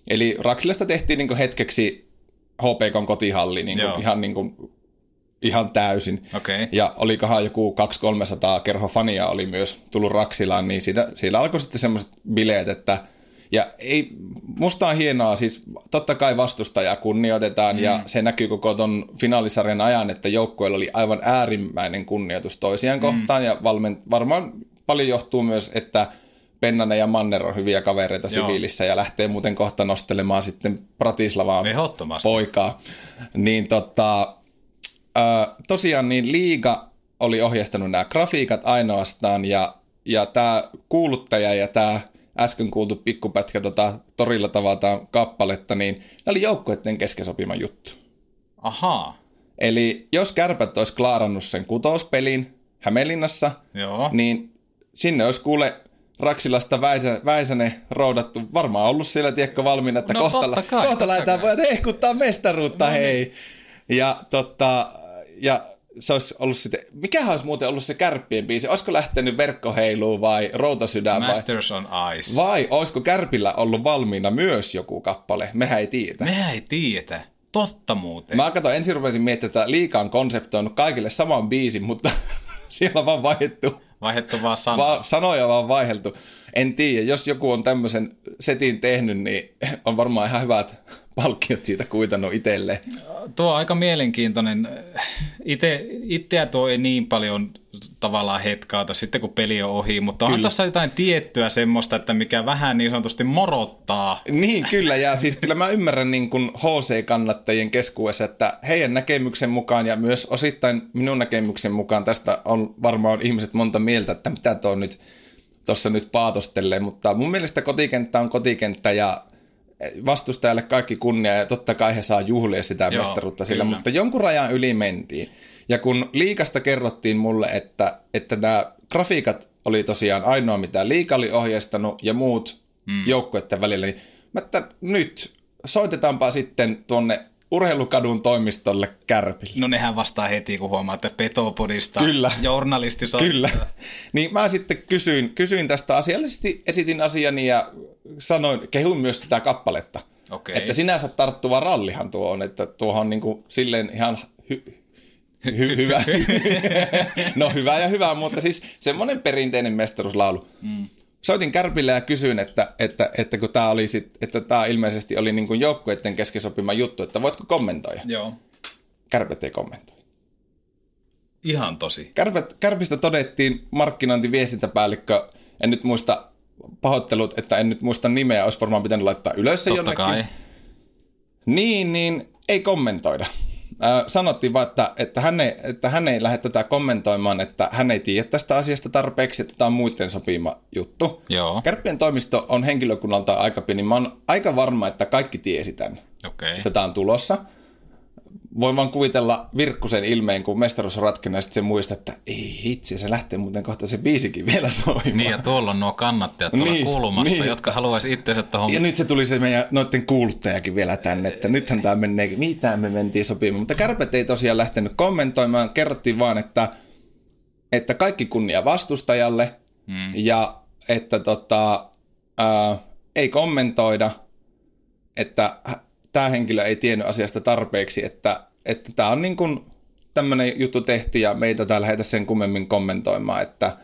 Speaker 5: Eli Raksilasta tehtiin niin hetkeksi HPK kotihalli niin
Speaker 4: Joo.
Speaker 5: kuin ihan, niin kuin, ihan täysin.
Speaker 4: Okei.
Speaker 5: Ja olikohan joku 200-300 kerho fania oli myös tullut Raksilaan, niin siitä, siellä alkoi sitten semmoiset bileet, että ja ei, musta on hienoa, siis totta kai vastustajaa kunnioitetaan mm. ja se näkyy koko ton finaalisarjan ajan, että joukkueella oli aivan äärimmäinen kunnioitus toisiaan mm. kohtaan ja valmen, varmaan paljon johtuu myös, että Pennanen ja Manner on hyviä kavereita
Speaker 4: Joo.
Speaker 5: siviilissä ja lähtee muuten kohta nostelemaan sitten Pratislavaan poikaa. Niin tota, ää, tosiaan niin liiga oli ohjeistanut nämä grafiikat ainoastaan ja, ja tämä kuuluttaja ja tämä äsken kuultu pikkupätkä tota, torilla tavataan kappaletta, niin ne oli joukkueiden kesken sopima juttu.
Speaker 4: Ahaa.
Speaker 5: Eli jos kärpät olisi klaarannut sen kutospelin Hämeenlinnassa,
Speaker 4: Joo.
Speaker 5: niin sinne olisi kuule Raksilasta Väisä, Väisänen roudattu, varmaan ollut siellä tiekko valmiina, että
Speaker 4: No
Speaker 5: kohta,
Speaker 4: totta kai,
Speaker 5: kohta
Speaker 4: totta
Speaker 5: lähdetään pojat hehkuttaa mestaruutta,
Speaker 4: No niin.
Speaker 5: hei. Ja, tota, ja se olisi ollut sitten, mikähän olisi muuten ollut se kärppien biisi, olisiko lähtenyt verkkoheiluun vai routasydän vai,
Speaker 4: Masters on Ice.
Speaker 5: vai olisiko kärpillä ollut valmiina myös joku kappale, mehän ei tiedä.
Speaker 4: Mehän ei tiedetä. Totta muuten.
Speaker 5: Mä katsoin, ensin rupesin miettimään, että liikaan konseptoinut kaikille saman biisin, mutta [laughs] siellä on vaan vaihdettu
Speaker 4: Vaihdettu vaan sana.
Speaker 5: Va- sanoja vaan vaihdeltu. En tiedä, jos joku on tämmöisen setin tehnyt, niin on varmaan ihan hyvät palkkiot siitä kuitannut itselleen.
Speaker 4: Tuo on aika mielenkiintoinen. Ite, itseä tuo ei niin paljon tavallaan hetkaata sitten, kun peli on ohi, mutta
Speaker 5: Kyllä.
Speaker 4: tuossa jotain tiettyä semmoista, että mikä vähän niin sanotusti morottaa.
Speaker 5: Niin, kyllä, ja siis kyllä mä ymmärrän niin kuin HC-kannattajien keskuudessa, että heidän näkemyksen mukaan ja myös osittain minun näkemyksen mukaan tästä on varmaan ihmiset monta mieltä, että mitä tuo nyt tuossa nyt paatostelee, mutta mun mielestä kotikenttä on kotikenttä ja vastustajalle kaikki kunnia ja totta kai he saa juhlia sitä
Speaker 4: Joo,
Speaker 5: mestaruutta sillä,
Speaker 4: kyllä.
Speaker 5: mutta jonkun rajan yli mentiin. Ja kun liikasta kerrottiin mulle, että, että nämä grafiikat oli tosiaan ainoa, mitä liika oli ohjeistanut ja muut mm. joukkueiden välillä, niin mä että nyt soitetaanpa sitten tuonne urheilukadun toimistolle Kärpille.
Speaker 4: No nehän vastaa heti, kun huomaa, että Petopodista
Speaker 5: Kyllä.
Speaker 4: journalisti soittaa.
Speaker 5: Kyllä. Niin mä sitten kysyin, kysyin tästä asiallisesti, esitin asiani ja sanoin, kehuin myös tätä kappaletta.
Speaker 4: Okei.
Speaker 5: Että sinänsä tarttuva rallihan tuo on, että tuohon on niin kuin silleen ihan hy- hy- hyvä. [laughs] [laughs] no hyvä ja hyvä, mutta siis semmoinen perinteinen mestaruuslaulu. Mm. Soitin Kärpille ja kysyin, että, että, että kun tämä oli sit, että tämä ilmeisesti oli niin joukkueiden kesken sopima juttu, että voitko kommentoida?
Speaker 4: Joo.
Speaker 5: Kärpät ei kommentoi.
Speaker 4: Ihan tosi.
Speaker 5: Kärpät, Kärpistä todettiin markkinointiviestintäpäällikkö, en nyt muista pahoittelut, että en nyt muista nimeä, olisi varmaan pitänyt laittaa ylös se
Speaker 4: Totta
Speaker 5: jonnekin.
Speaker 4: kai.
Speaker 5: Niin, niin ei kommentoida. Äh, sanottiin vaan, että, että, hän ei, että hän ei lähde tätä kommentoimaan, että hän ei tiedä tästä asiasta tarpeeksi, että tämä on muiden sopima juttu.
Speaker 4: Joo.
Speaker 5: Kärppien toimisto on henkilökunnalta aika pieni. Mä oon aika varma, että kaikki tiesi tämän,
Speaker 4: Okei.
Speaker 5: että tämä on tulossa. Voin vaan kuvitella Virkkusen ilmeen, kun mestaruus ja sitten se muistaa, että ei hitsi, se lähtee muuten kohta se biisikin vielä soimaan.
Speaker 4: Niin, ja tuolla on nuo kannattajat tuolla
Speaker 5: Niin,
Speaker 4: kulmassa,
Speaker 5: niin.
Speaker 4: jotka haluaisi itsensä tuohon...
Speaker 5: Ja nyt se tuli se meidän noiden kuuluttajakin vielä tänne, että nythän tämä menee, mitä me mentiin sopimaan. Mutta kärpät ei tosiaan lähtenyt kommentoimaan, kerrottiin vaan, että, että kaikki kunnia vastustajalle
Speaker 4: Mm.
Speaker 5: ja että tota, ää, ei kommentoida, että tämä henkilö ei tiennyt asiasta tarpeeksi, että että tämä on niin kuin tämmöinen juttu tehty ja meitä täällä lähdetä sen kummemmin kommentoimaan, että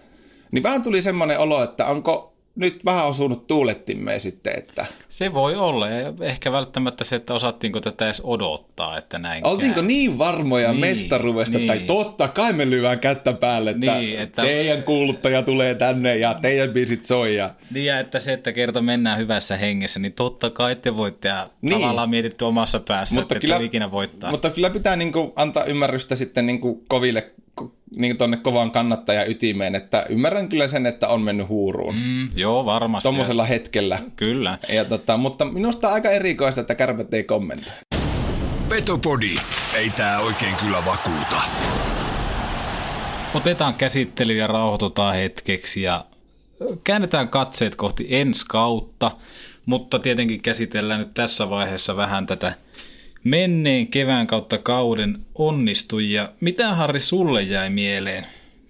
Speaker 5: niin vähän tuli semmoinen olo, että onko, nyt vähän osunut tuulettimeen sitten, että
Speaker 4: Se voi olla, ja ehkä välttämättä se, että osattiinko tätä edes odottaa, että näin
Speaker 5: oltiinko
Speaker 4: käy.
Speaker 5: niin varmoja
Speaker 4: Niin,
Speaker 5: mestaruudesta,
Speaker 4: niin.
Speaker 5: tai totta kai me lyvään kättä päälle, että,
Speaker 4: Niin, että-
Speaker 5: teidän kuuluttaja tulee tänne ja teidän biisit soi ja
Speaker 4: Niin, ja että se, että kerta mennään hyvässä hengessä, niin totta kai te voitte, ja
Speaker 5: Niin.
Speaker 4: tavallaan mietitty omassa päässä,
Speaker 5: Mutta
Speaker 4: että
Speaker 5: kyllä-
Speaker 4: ikinä voittaa.
Speaker 5: Mutta kyllä pitää niin kuin antaa ymmärrystä sitten niin kuin koville, ko- niin kuin tonne kovaan kannattajan ytimeen, että ymmärrän kyllä sen, että on mennyt huuruun mm,
Speaker 4: Mm, joo, varmasti.
Speaker 5: tuommoisella hetkellä.
Speaker 4: Kyllä.
Speaker 5: Ja tota, mutta minusta on aika erikoista, että kärpät ei kommentoi.
Speaker 3: Petopodi, ei tää oikein kyllä vakuuta.
Speaker 4: Otetaan käsittely ja rauhoitutaan hetkeksi ja käännetään katseet kohti ensi kautta, mutta tietenkin käsitellään nyt tässä vaiheessa vähän tätä menneen kevään kautta kauden onnistujia. Mitä Harri sulle jäi mieleen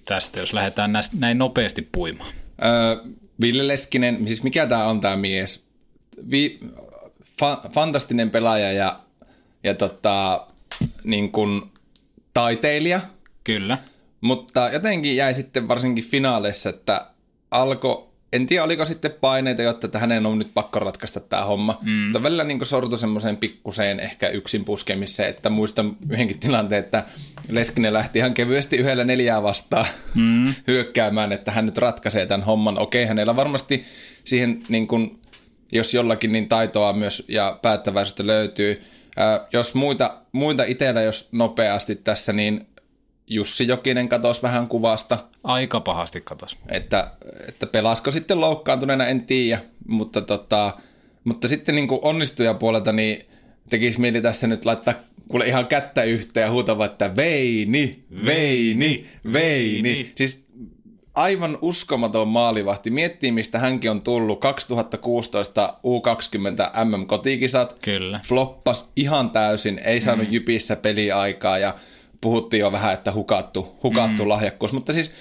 Speaker 4: tästä, jos lähdetään näin nopeasti puimaan?
Speaker 5: Öö, Ville Leskinen, siis mikä tämä on tämä mies? Vi, fa, fantastinen pelaaja ja, ja tota, niin kuin taiteilija,
Speaker 4: Kyllä.
Speaker 5: mutta jotenkin jäi sitten varsinkin finaaleissa, että alkoi, en tiedä oliko sitten paineita, jotta että hänen on nyt pakko ratkaista tämä homma, mm. mutta välillä niin sortu semmoiseen pikkuseen ehkä yksin puskemiseen, että muistan yhdenkin tilanteen, että Leskinen lähti ihan kevyesti yhdellä neljää vastaan mm. [laughs] hyökkäämään, että hän nyt ratkaisee tämän homman. Okei, hänellä varmasti siihen niin kuin, jos jollakin niin taitoa myös ja päättäväisyyttä löytyy. Ää, jos muita, muita itsellä, jos nopeasti tässä, niin Jussi Jokinen katosi vähän kuvasta,
Speaker 4: Aika pahasti katos.
Speaker 5: että, että pelasko sitten loukkaantuneena, en tiedä, mutta, tota, mutta sitten niin kuin onnistuja puolelta, niin tekisi mieli tässä nyt laittaa kuule ihan kättä yhteen ja huutava, että veini, veini, veini. Siis aivan uskomaton maalivahti. Miettii, mistä hänkin on tullut. 2016 U20 MM-kotikisat.
Speaker 4: Kyllä.
Speaker 5: Floppas ihan täysin, ei saanut mm. jypissä peliaikaa ja puhuttiin jo vähän, että hukattu, hukattu mm. lahjakkuus. Mutta siis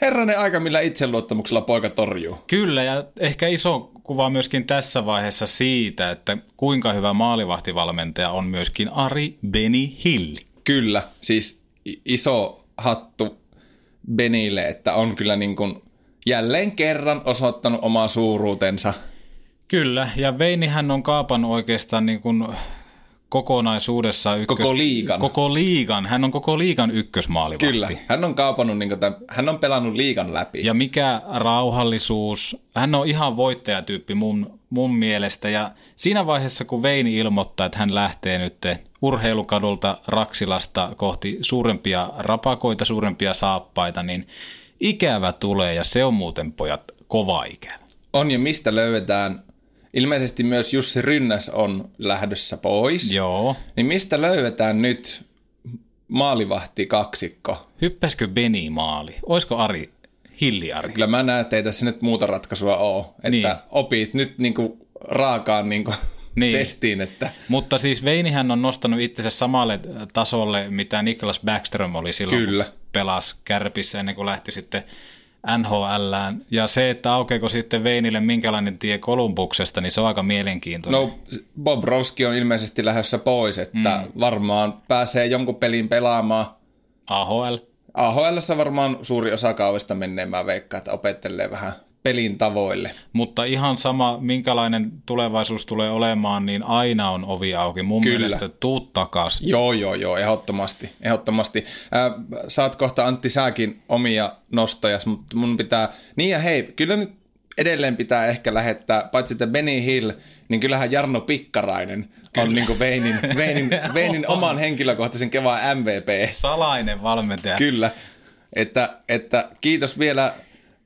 Speaker 5: herranen aika, millä itseluottamuksella poika torjuu.
Speaker 4: Kyllä, ja ehkä iso kuva myöskin tässä vaiheessa siitä, että kuinka hyvä maalivahtivalmentaja on myöskin Ari Beni Hill.
Speaker 5: Kyllä, siis iso hattu Benille, että on kyllä niin kuin jälleen kerran osoittanut omaa suuruutensa.
Speaker 4: Kyllä, ja Veinihän on kaapannut oikeastaan niin kuin kokonaisuudessaan ykkös...
Speaker 5: Koko liigan.
Speaker 4: Koko liigan. Hän on koko liigan ykkösmaalivahti.
Speaker 5: Kyllä, hän on kaupannut, niin tämän, hän on pelannut liigan läpi.
Speaker 4: Ja mikä rauhallisuus. Hän on ihan voittajatyyppi mun, mun mielestä. Ja siinä vaiheessa, kun Veini ilmoittaa, että hän lähtee nyt urheilukadulta Raksilasta kohti suurempia rapakoita, suurempia saappaita, niin ikävä tulee ja se on muuten pojat kova ikävä.
Speaker 5: On ja mistä löydetään, ilmeisesti myös Jussi Rynnäs on lähdössä pois.
Speaker 4: Joo.
Speaker 5: Niin mistä löydetään nyt maalivahti kaksikko?
Speaker 4: Hyppäskö Beni maali? Oisko Ari Hilli Ari?
Speaker 5: Kyllä mä näen, että ei tässä nyt muuta ratkaisua ole. Että
Speaker 4: Niin.
Speaker 5: opit nyt niinku raakaan niinku [laughs]
Speaker 4: Niin.
Speaker 5: testiin, että
Speaker 4: Mutta siis Veinihän on nostanut itsensä samalle tasolle, mitä Niklas Backström oli silloin,
Speaker 5: Kyllä.
Speaker 4: kun pelasi kärpissä ennen kuin lähti sitten NHLään. Ja se, että aukeeko sitten Veinille minkälainen tie Kolumbuksesta, niin se on aika mielenkiintoinen.
Speaker 5: No, Bobrovski on ilmeisesti lähdössä pois, että mm. varmaan pääsee jonkun pelin pelaamaan.
Speaker 4: AHL.
Speaker 5: AHL varmaan suuri osa kaudesta menee, mä veikkaan, että opettelee vähän pelin tavoille.
Speaker 4: Mutta ihan sama, minkälainen tulevaisuus tulee olemaan, niin aina on ovi auki. Mun
Speaker 5: Kyllä.
Speaker 4: mielestä tuu takas.
Speaker 5: Joo, joo, joo, ehdottomasti. ehdottomasti. Ää, saat kohta Antti säkin omia nostojas, mutta mun pitää... Niin ja hei, kyllä nyt edelleen pitää ehkä lähettää, paitsi että Benny Hill, niin kyllähän Jarno Pikkarainen kyllä. on niin kuin Veinin, Veinin, [laughs] Veinin oman henkilökohtaisen kevään MVP.
Speaker 4: Salainen valmentaja.
Speaker 5: Kyllä, että, että kiitos vielä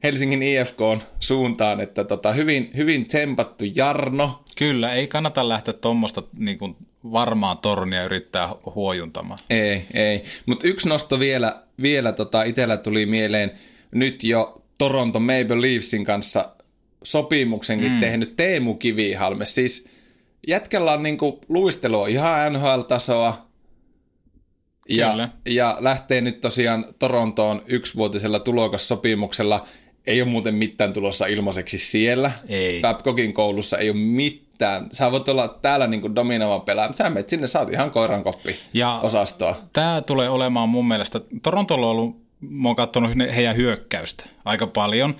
Speaker 5: Helsingin IFK suuntaan, että tota, hyvin, hyvin tsempattu Jarno.
Speaker 4: Kyllä, ei kannata lähteä tuommoista niin kuin varmaa tornia yrittää huojuntamaan.
Speaker 5: Ei, ei. Mutta yksi nosto vielä, vielä tota, itsellä tuli mieleen nyt jo Toronto Maple Leafsin kanssa sopimuksenkin mm. tehnyt Teemu Kivihalme. Siis jätkällä on niinku luistelua ihan NHL-tasoa. Ja,
Speaker 4: Kyllä.
Speaker 5: ja lähtee nyt tosiaan Torontoon yksivuotisella tulokassopimuksella. Ei ole muuten mitään tulossa ilmaiseksi siellä.
Speaker 4: Ei.
Speaker 5: Babcockin koulussa ei ole mitään. Sä voit olla täällä niinku dominoiva pelaaja. Sä menet sinne, oot ihan koirankoppi
Speaker 4: Ja-
Speaker 5: osastoa.
Speaker 4: Tämä tulee olemaan mun mielestä, Torontolla on ollut, mä oon katsonut heidän hyökkäystä aika paljon.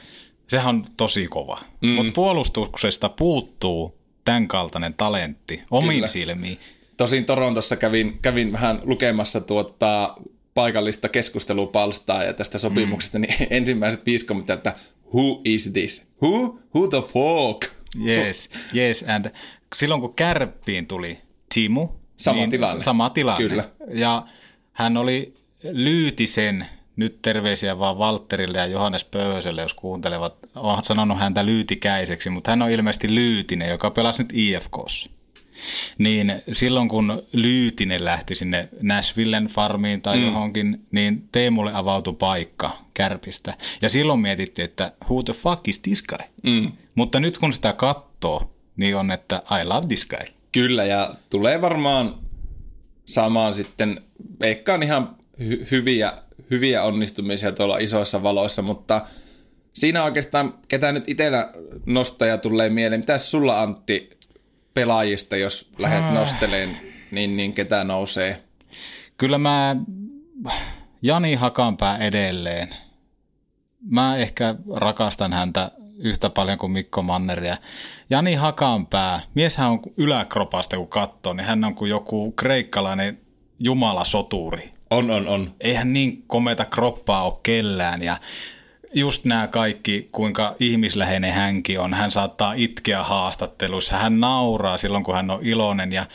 Speaker 4: Sehän on tosi kova. Mm. Mutta puolustuksesta puuttuu tämän kaltainen talentti omiin
Speaker 5: Kyllä.
Speaker 4: silmiin.
Speaker 5: Tosin Torontossa kävin, kävin vähän lukemassa tuota paikallista keskustelupalstaa ja tästä sopimuksesta, mm. niin [laughs] ensimmäiset viisi kommenttia, että who is this? Who? Who the fuck?
Speaker 4: Yes, yes. And silloin kun kärppiin tuli Timu,
Speaker 5: Sama
Speaker 4: niin
Speaker 5: tilanne.
Speaker 4: Sama tilanne.
Speaker 5: Kyllä.
Speaker 4: Ja hän oli Lyytisen, nyt terveisiä vaan Valtterille ja Johannes Pööselle, jos kuuntelevat. Olen sanonut häntä Lyytikäiseksi, mutta hän on ilmeisesti Lyytinen, joka pelasi nyt IFKssa. Niin silloin kun Lyytinen lähti sinne Nashvillen farmiin tai mm. johonkin, niin Teemulle avautui paikka kärpistä. Ja silloin mietittiin, että who the fuck is this guy?
Speaker 5: Mm.
Speaker 4: Mutta nyt kun sitä katsoo, niin on, että I love this guy.
Speaker 5: Kyllä, ja tulee varmaan saamaan sitten, veikkaan ihan hy- hyviä, hyviä onnistumisia tuolla isoissa valoissa, mutta siinä oikeastaan, ketä nyt itsellä nostaja tulee mieleen, mitäs sulla Antti pelaajista, jos lähdet nosteleen, niin, niin ketä nousee?
Speaker 4: Kyllä mä Jani Hakanpää edelleen. Mä ehkä rakastan häntä yhtä paljon kuin Mikko Manneria. Jani Hakanpää, mieshän on yläkropasta kun katsoo, niin hän on kuin joku kreikkalainen jumalasoturi.
Speaker 5: On, on, on.
Speaker 4: Eihän niin kometa kroppaa ole kellään ja just nämä kaikki, kuinka ihmisläheinen hänkin on. Hän saattaa itkeä haastatteluissa, hän nauraa silloin, kun hän on iloinen. Ja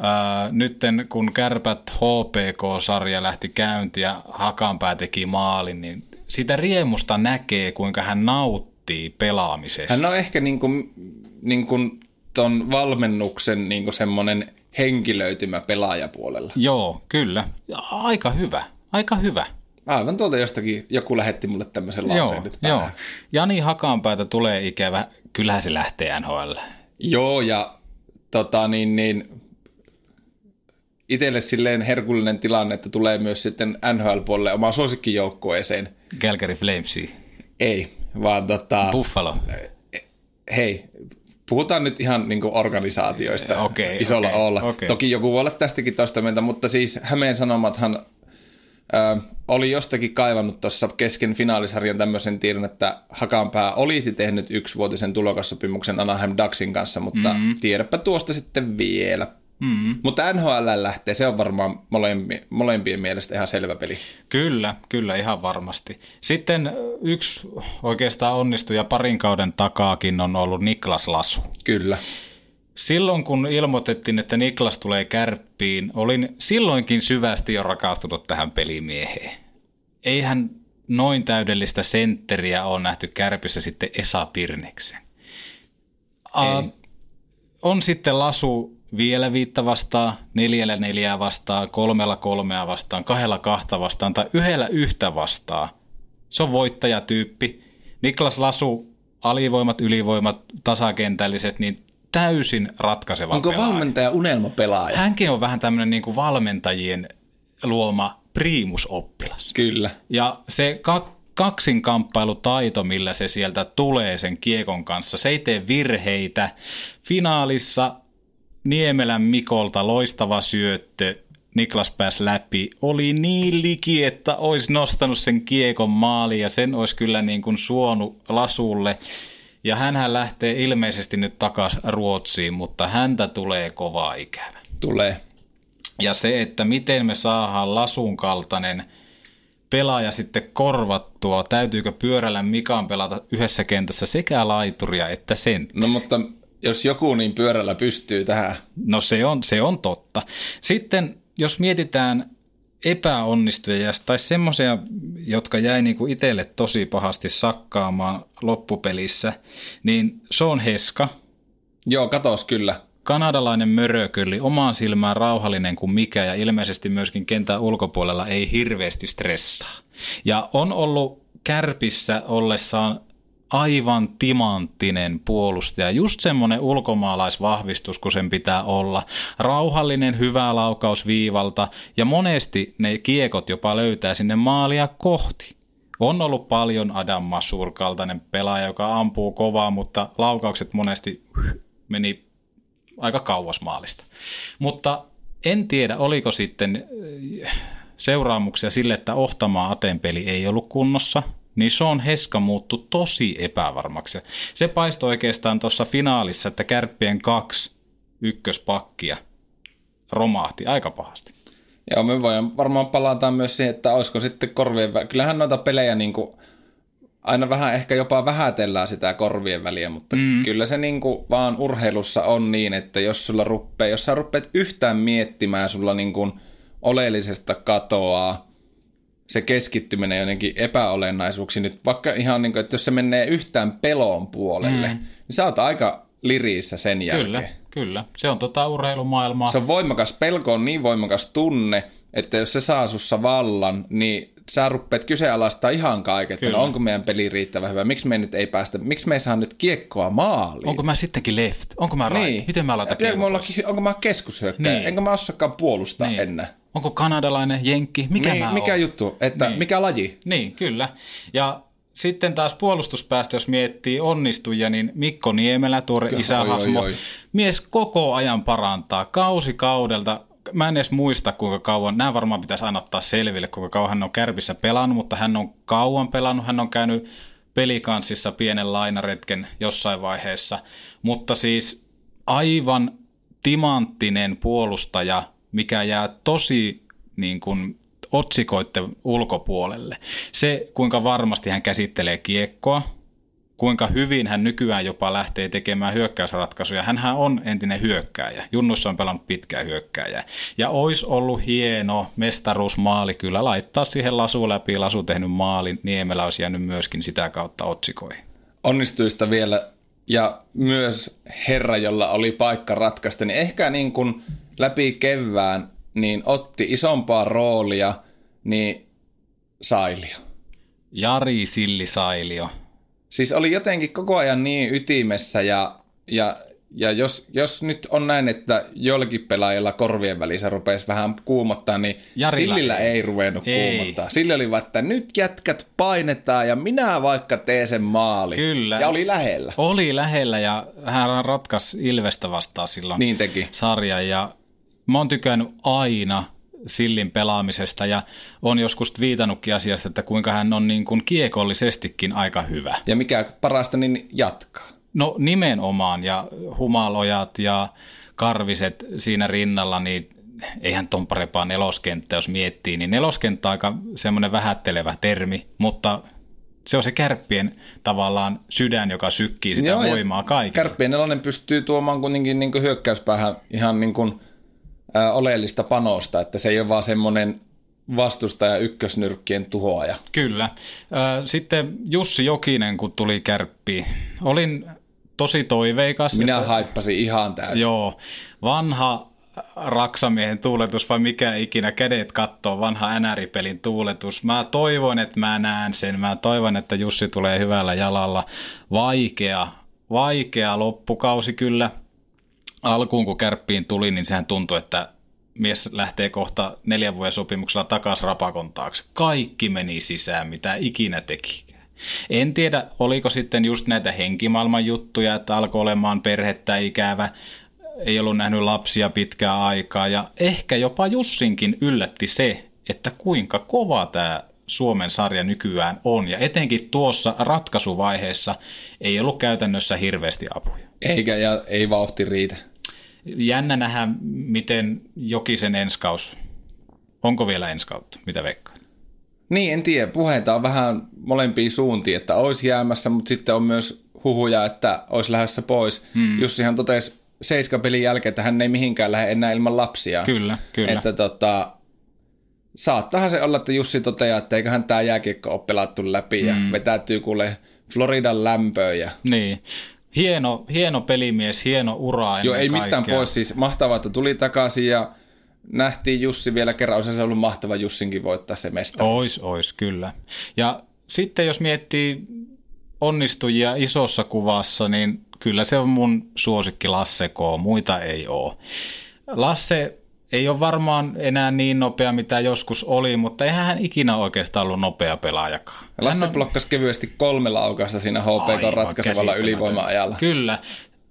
Speaker 4: ää, nytten, kun Kärpät HPK-sarja lähti käyntiin ja Hakanpää teki maalin, niin sitä riemusta näkee, kuinka hän nauttii pelaamisesta.
Speaker 5: Hän on ehkä niin kuin, niin kuin ton valmennuksen niin kuin semmoinen henkilöitymä pelaajapuolella.
Speaker 4: Joo, kyllä. Aika hyvä, aika hyvä.
Speaker 5: Aivan tuolta jostakin joku lähetti mulle tämmöisen lauseen
Speaker 4: Joo,
Speaker 5: nyt
Speaker 4: joo.
Speaker 5: päähän.
Speaker 4: Jani Hakanpäätä tulee ikävä. Kyllähän se lähtee NHL.
Speaker 5: Joo, ja tota, niin, niin, itselle silleen herkullinen tilanne, että tulee myös sitten NHL-puolelle omaan suosikkijoukkueeseen.
Speaker 4: Calgary Flamesi.
Speaker 5: Ei, vaan tota,
Speaker 4: Buffalo.
Speaker 5: hei, puhutaan nyt ihan niin organisaatioista
Speaker 4: Okei,
Speaker 5: isolla
Speaker 4: okei,
Speaker 5: olla.
Speaker 4: okei.
Speaker 5: Toki joku voi olla tästäkin toista mieltä, mutta siis Hämeen Sanomathan ö, oli jostakin kaivannut tuossa kesken finaalisarjan tämmöisen tiedon, että Hakanpää olisi tehnyt yksivuotisen tulokassopimuksen Anaheim Ducksin kanssa, mutta
Speaker 4: Mm-hmm.
Speaker 5: mm. tiedäpä tuosta sitten vielä. Mm-hmm. Mutta NHL lähtee, se on varmaan molempien, molempien mielestä ihan selvä peli.
Speaker 4: Kyllä, kyllä ihan varmasti. Sitten yksi oikeastaan onnistuja parin kauden takaakin on ollut Niklas Lasu.
Speaker 5: Kyllä.
Speaker 4: Silloin kun ilmoitettiin, että Niklas tulee kärppiin, olin silloinkin syvästi jo rakastunut tähän pelimieheen. Eihän noin täydellistä sentteriä ole nähty kärpissä sitten Esa Pirneksen. A, on sitten Lasu vielä viittä vastaan, neljällä neljää vastaan, kolmella kolmea vastaan, kahdella kahta vastaan tai yhdellä yhtä vastaan. Se on voittajatyyppi. Niklas Lasu, alivoimat, ylivoimat, tasakentälliset, niin täysin ratkaiseva
Speaker 5: Onko
Speaker 4: pelaaja.
Speaker 5: valmentaja unelmapelaaja?
Speaker 4: Hänkin on vähän tämmöinen niin kuin valmentajien luoma priimusoppilas.
Speaker 5: Kyllä.
Speaker 4: Ja se ka- kaksinkamppailutaito, millä se sieltä tulee sen kiekon kanssa, se ei tee virheitä. Finaalissa Niemelän Mikolta loistava syöttö, Niklas pääsi läpi, oli niin liki, että olisi nostanut sen kiekon maaliin ja sen olisi kyllä niin kuin suonut lasulle. Ja hänhän lähtee ilmeisesti nyt takaisin Ruotsiin, mutta häntä tulee kovaa ikävä.
Speaker 5: Tulee.
Speaker 4: Ja se, että miten me saadaan lasun kaltainen pelaaja sitten korvattua, täytyykö pyörällä Mikan pelata yhdessä kentässä sekä laituria että sen.
Speaker 5: No mutta jos joku niin pyörällä pystyy tähän.
Speaker 4: No se on, se on totta. Sitten jos mietitään epäonnistujia tai semmoisia, jotka jäi niinku itselle tosi pahasti sakkaamaan loppupelissä, niin se on Heska,
Speaker 5: Joo, katos kyllä.
Speaker 4: kanadalainen mörökylli, omaan silmään rauhallinen kuin mikä ja ilmeisesti myöskin kentän ulkopuolella ei hirveästi stressaa. Ja on ollut kärpissä ollessaan aivan timanttinen puolustaja, just semmoinen ulkomaalaisvahvistus, kun sen pitää olla. Rauhallinen, hyvä laukaus viivalta ja monesti ne kiekot jopa löytää sinne maalia kohti. On ollut paljon Adam Masur kaltainen pelaaja, joka ampuu kovaa, mutta laukaukset monesti meni aika kauas maalista. Mutta en tiedä, oliko sitten äh, seuraamuksia sille, että Ohtamaa Aten peli ei ollut kunnossa, niin Sean Heska muuttui tosi epävarmaksi. Se paistoi oikeastaan tuossa finaalissa, että kärppien kaksi ykköspakkia romahti aika pahasti.
Speaker 5: Joo, me voidaan varmaan palata myös siihen, että olisiko sitten korvien väliä. Kyllähän noita pelejä niin kuin aina vähän ehkä jopa vähätellään sitä korvien väliä, mutta mm. kyllä se niin kuin vaan urheilussa on niin, että jos sulla ruppee, jos sä ruppeet yhtään miettimään, sulla niin kuin oleellisesta katoaa se keskittyminen jonnekin epäolennaisuuksiin. Nyt vaikka ihan niin kuin, että jos se menee yhtään pelon puolelle, mm. niin sä oot aika liriissä sen jälkeen.
Speaker 4: Kyllä, kyllä. Se on tota urheilumaailmaa.
Speaker 5: Se on voimakas, pelko on niin voimakas tunne, että jos se saa sussa vallan, niin sä ruppeat kyseenalaistaa ihan kaiken, että no, onko meidän peli riittävän hyvä, miksi me nyt ei päästä, miksi me ei saa nyt kiekkoa maaliin.
Speaker 4: Onko mä sittenkin left? Onko mä right? Niin. Miten mä laitan kiekkoa?
Speaker 5: Onko mä keskushyökkäjä? Niin. Enkä mä osakaan puolustaa niin. enää.
Speaker 4: Onko kanadalainen, jenkki? Mikä niin, mä
Speaker 5: Mikä
Speaker 4: oon?
Speaker 5: juttu? Että niin. Mikä laji?
Speaker 4: Niin, kyllä. Ja sitten taas puolustuspäästä, jos miettii onnistujia, niin Mikko Niemelä, tuore isähahmo, oi, oi. mies koko ajan parantaa kausi kaudelta. Mä en edes muista, kuinka kauan, nämä varmaan pitäisi aina ottaa selville, kuinka kauan hän on kärpissä pelannut, mutta hän on kauan pelannut, hän on käynyt pelikanssissa pienen lainaretken jossain vaiheessa, mutta siis aivan timanttinen puolustaja, mikä jää tosi niin kuin otsikoiden ulkopuolelle. Se, kuinka varmasti hän käsittelee kiekkoa, kuinka hyvin hän nykyään jopa lähtee tekemään hyökkäysratkaisuja. Hänhän on entinen hyökkääjä. Junnussa on pelannut pitkään hyökkääjä. Ja olisi ollut hieno mestaruusmaali kyllä laittaa siihen lasu läpi, lasu tehnyt maalin. Niemelä olisi jäänyt myöskin sitä kautta otsikoihin.
Speaker 5: Onnistuista vielä ja myös herra, jolla oli paikka ratkaista, niin ehkä niin kuin läpi kevään niin otti isompaa roolia niin Sailio.
Speaker 4: Jari Silli Sailio.
Speaker 5: Siis oli jotenkin koko ajan niin ytimessä ja, ja, ja jos, jos nyt on näin, että jollakin pelaajilla korvien välissä rupesi vähän kuumottaa, niin Jarilla Sillillä ei, ei ruvennut ei. kuumottaa. Sillä oli vaan, että nyt jätkät painetaan ja minä vaikka teen sen maali.
Speaker 4: Kyllä.
Speaker 5: Ja oli lähellä.
Speaker 4: Oli lähellä ja hän ratkaisi Ilvestä vastaan silloin
Speaker 5: niin teki.
Speaker 4: sarjan ja mä oon tykännyt aina Sillin pelaamisesta ja on joskus viitannutkin asiasta, että kuinka hän on niin kuin kiekollisestikin aika hyvä.
Speaker 5: Ja mikä parasta, niin jatkaa.
Speaker 4: No nimenomaan ja humalojat ja karviset siinä rinnalla, niin eihän ton parempaa neloskenttä, jos miettii, niin neloskenttä on aika semmoinen vähättelevä termi, mutta se on se kärppien tavallaan sydän, joka sykkii sitä Joo, voimaa kaikille.
Speaker 5: Kärppien nelonen pystyy tuomaan kuitenkin niin hyökkäyspäähän ihan niin kuin ää, oleellista panosta, että se ei ole vaan semmoinen vastustaja ykkösnyrkkien tuhoaja.
Speaker 4: Kyllä. Sitten Jussi Jokinen, kun tuli kärppiin. Olin tosi toiveikas.
Speaker 5: Minä että... haippasin ihan täysin.
Speaker 4: Joo. Vanha raksamiehen tuuletus vai mikä ikinä, kädet kattoo, vanha NR-pelin tuuletus. Mä toivon, että mä näen sen. Mä toivon, että Jussi tulee hyvällä jalalla. Vaikea, vaikea loppukausi kyllä – alkuun kun kärppiin tuli, niin sehän tuntui, että mies lähtee kohta neljän vuoden sopimuksella takaisin rapakon taakse. Kaikki meni sisään, mitä ikinä teki. En tiedä, oliko sitten just näitä henkimaailman juttuja, että alkoi olemaan perhettä ikävä, ei ollut nähnyt lapsia pitkää aikaa ja ehkä jopa Jussinkin yllätti se, että kuinka kova tämä Suomen sarja nykyään on ja etenkin tuossa ratkaisuvaiheessa ei ollut käytännössä hirveästi apuja.
Speaker 5: Eikä ja ei vauhti riitä
Speaker 4: jännä nähdä, miten Jokisen enskaus, onko vielä enskautta, mitä veikkaa?
Speaker 5: Niin, en tiedä. Puheita on vähän molempiin suuntiin, että olisi jäämässä, mutta sitten on myös huhuja, että olisi lähdössä pois. Hmm. Jussihan totesi seiskapelin jälkeen, että hän ei mihinkään lähde enää ilman lapsia.
Speaker 4: Kyllä, kyllä.
Speaker 5: Että tota, saattahan se olla, että Jussi toteaa, että eiköhän tämä jääkiekko ole pelattu läpi ja hmm. vetäytyy kuule Floridan lämpöön. Ja...
Speaker 4: Niin. Hieno, hieno pelimies, hieno ura
Speaker 5: Joo, ei kaikkea. mitään pois. Siis mahtavaa, että tuli takaisin ja nähtiin Jussi vielä kerran. Olisi se ollut mahtava Jussinkin voittaa se mestaruus.
Speaker 4: Ois, ois, kyllä. Ja sitten jos miettii onnistujia isossa kuvassa, niin kyllä se on mun suosikki Lasse K. Muita ei ole. Lasse ei ole varmaan enää niin nopea, mitä joskus oli, mutta eihän hän ikinä oikeastaan ollut nopea pelaajakaan.
Speaker 5: Lasse on... blokkasi kevyesti kolme laukasta siinä HPK ratkaisevalla ylivoima-ajalla.
Speaker 4: Kyllä.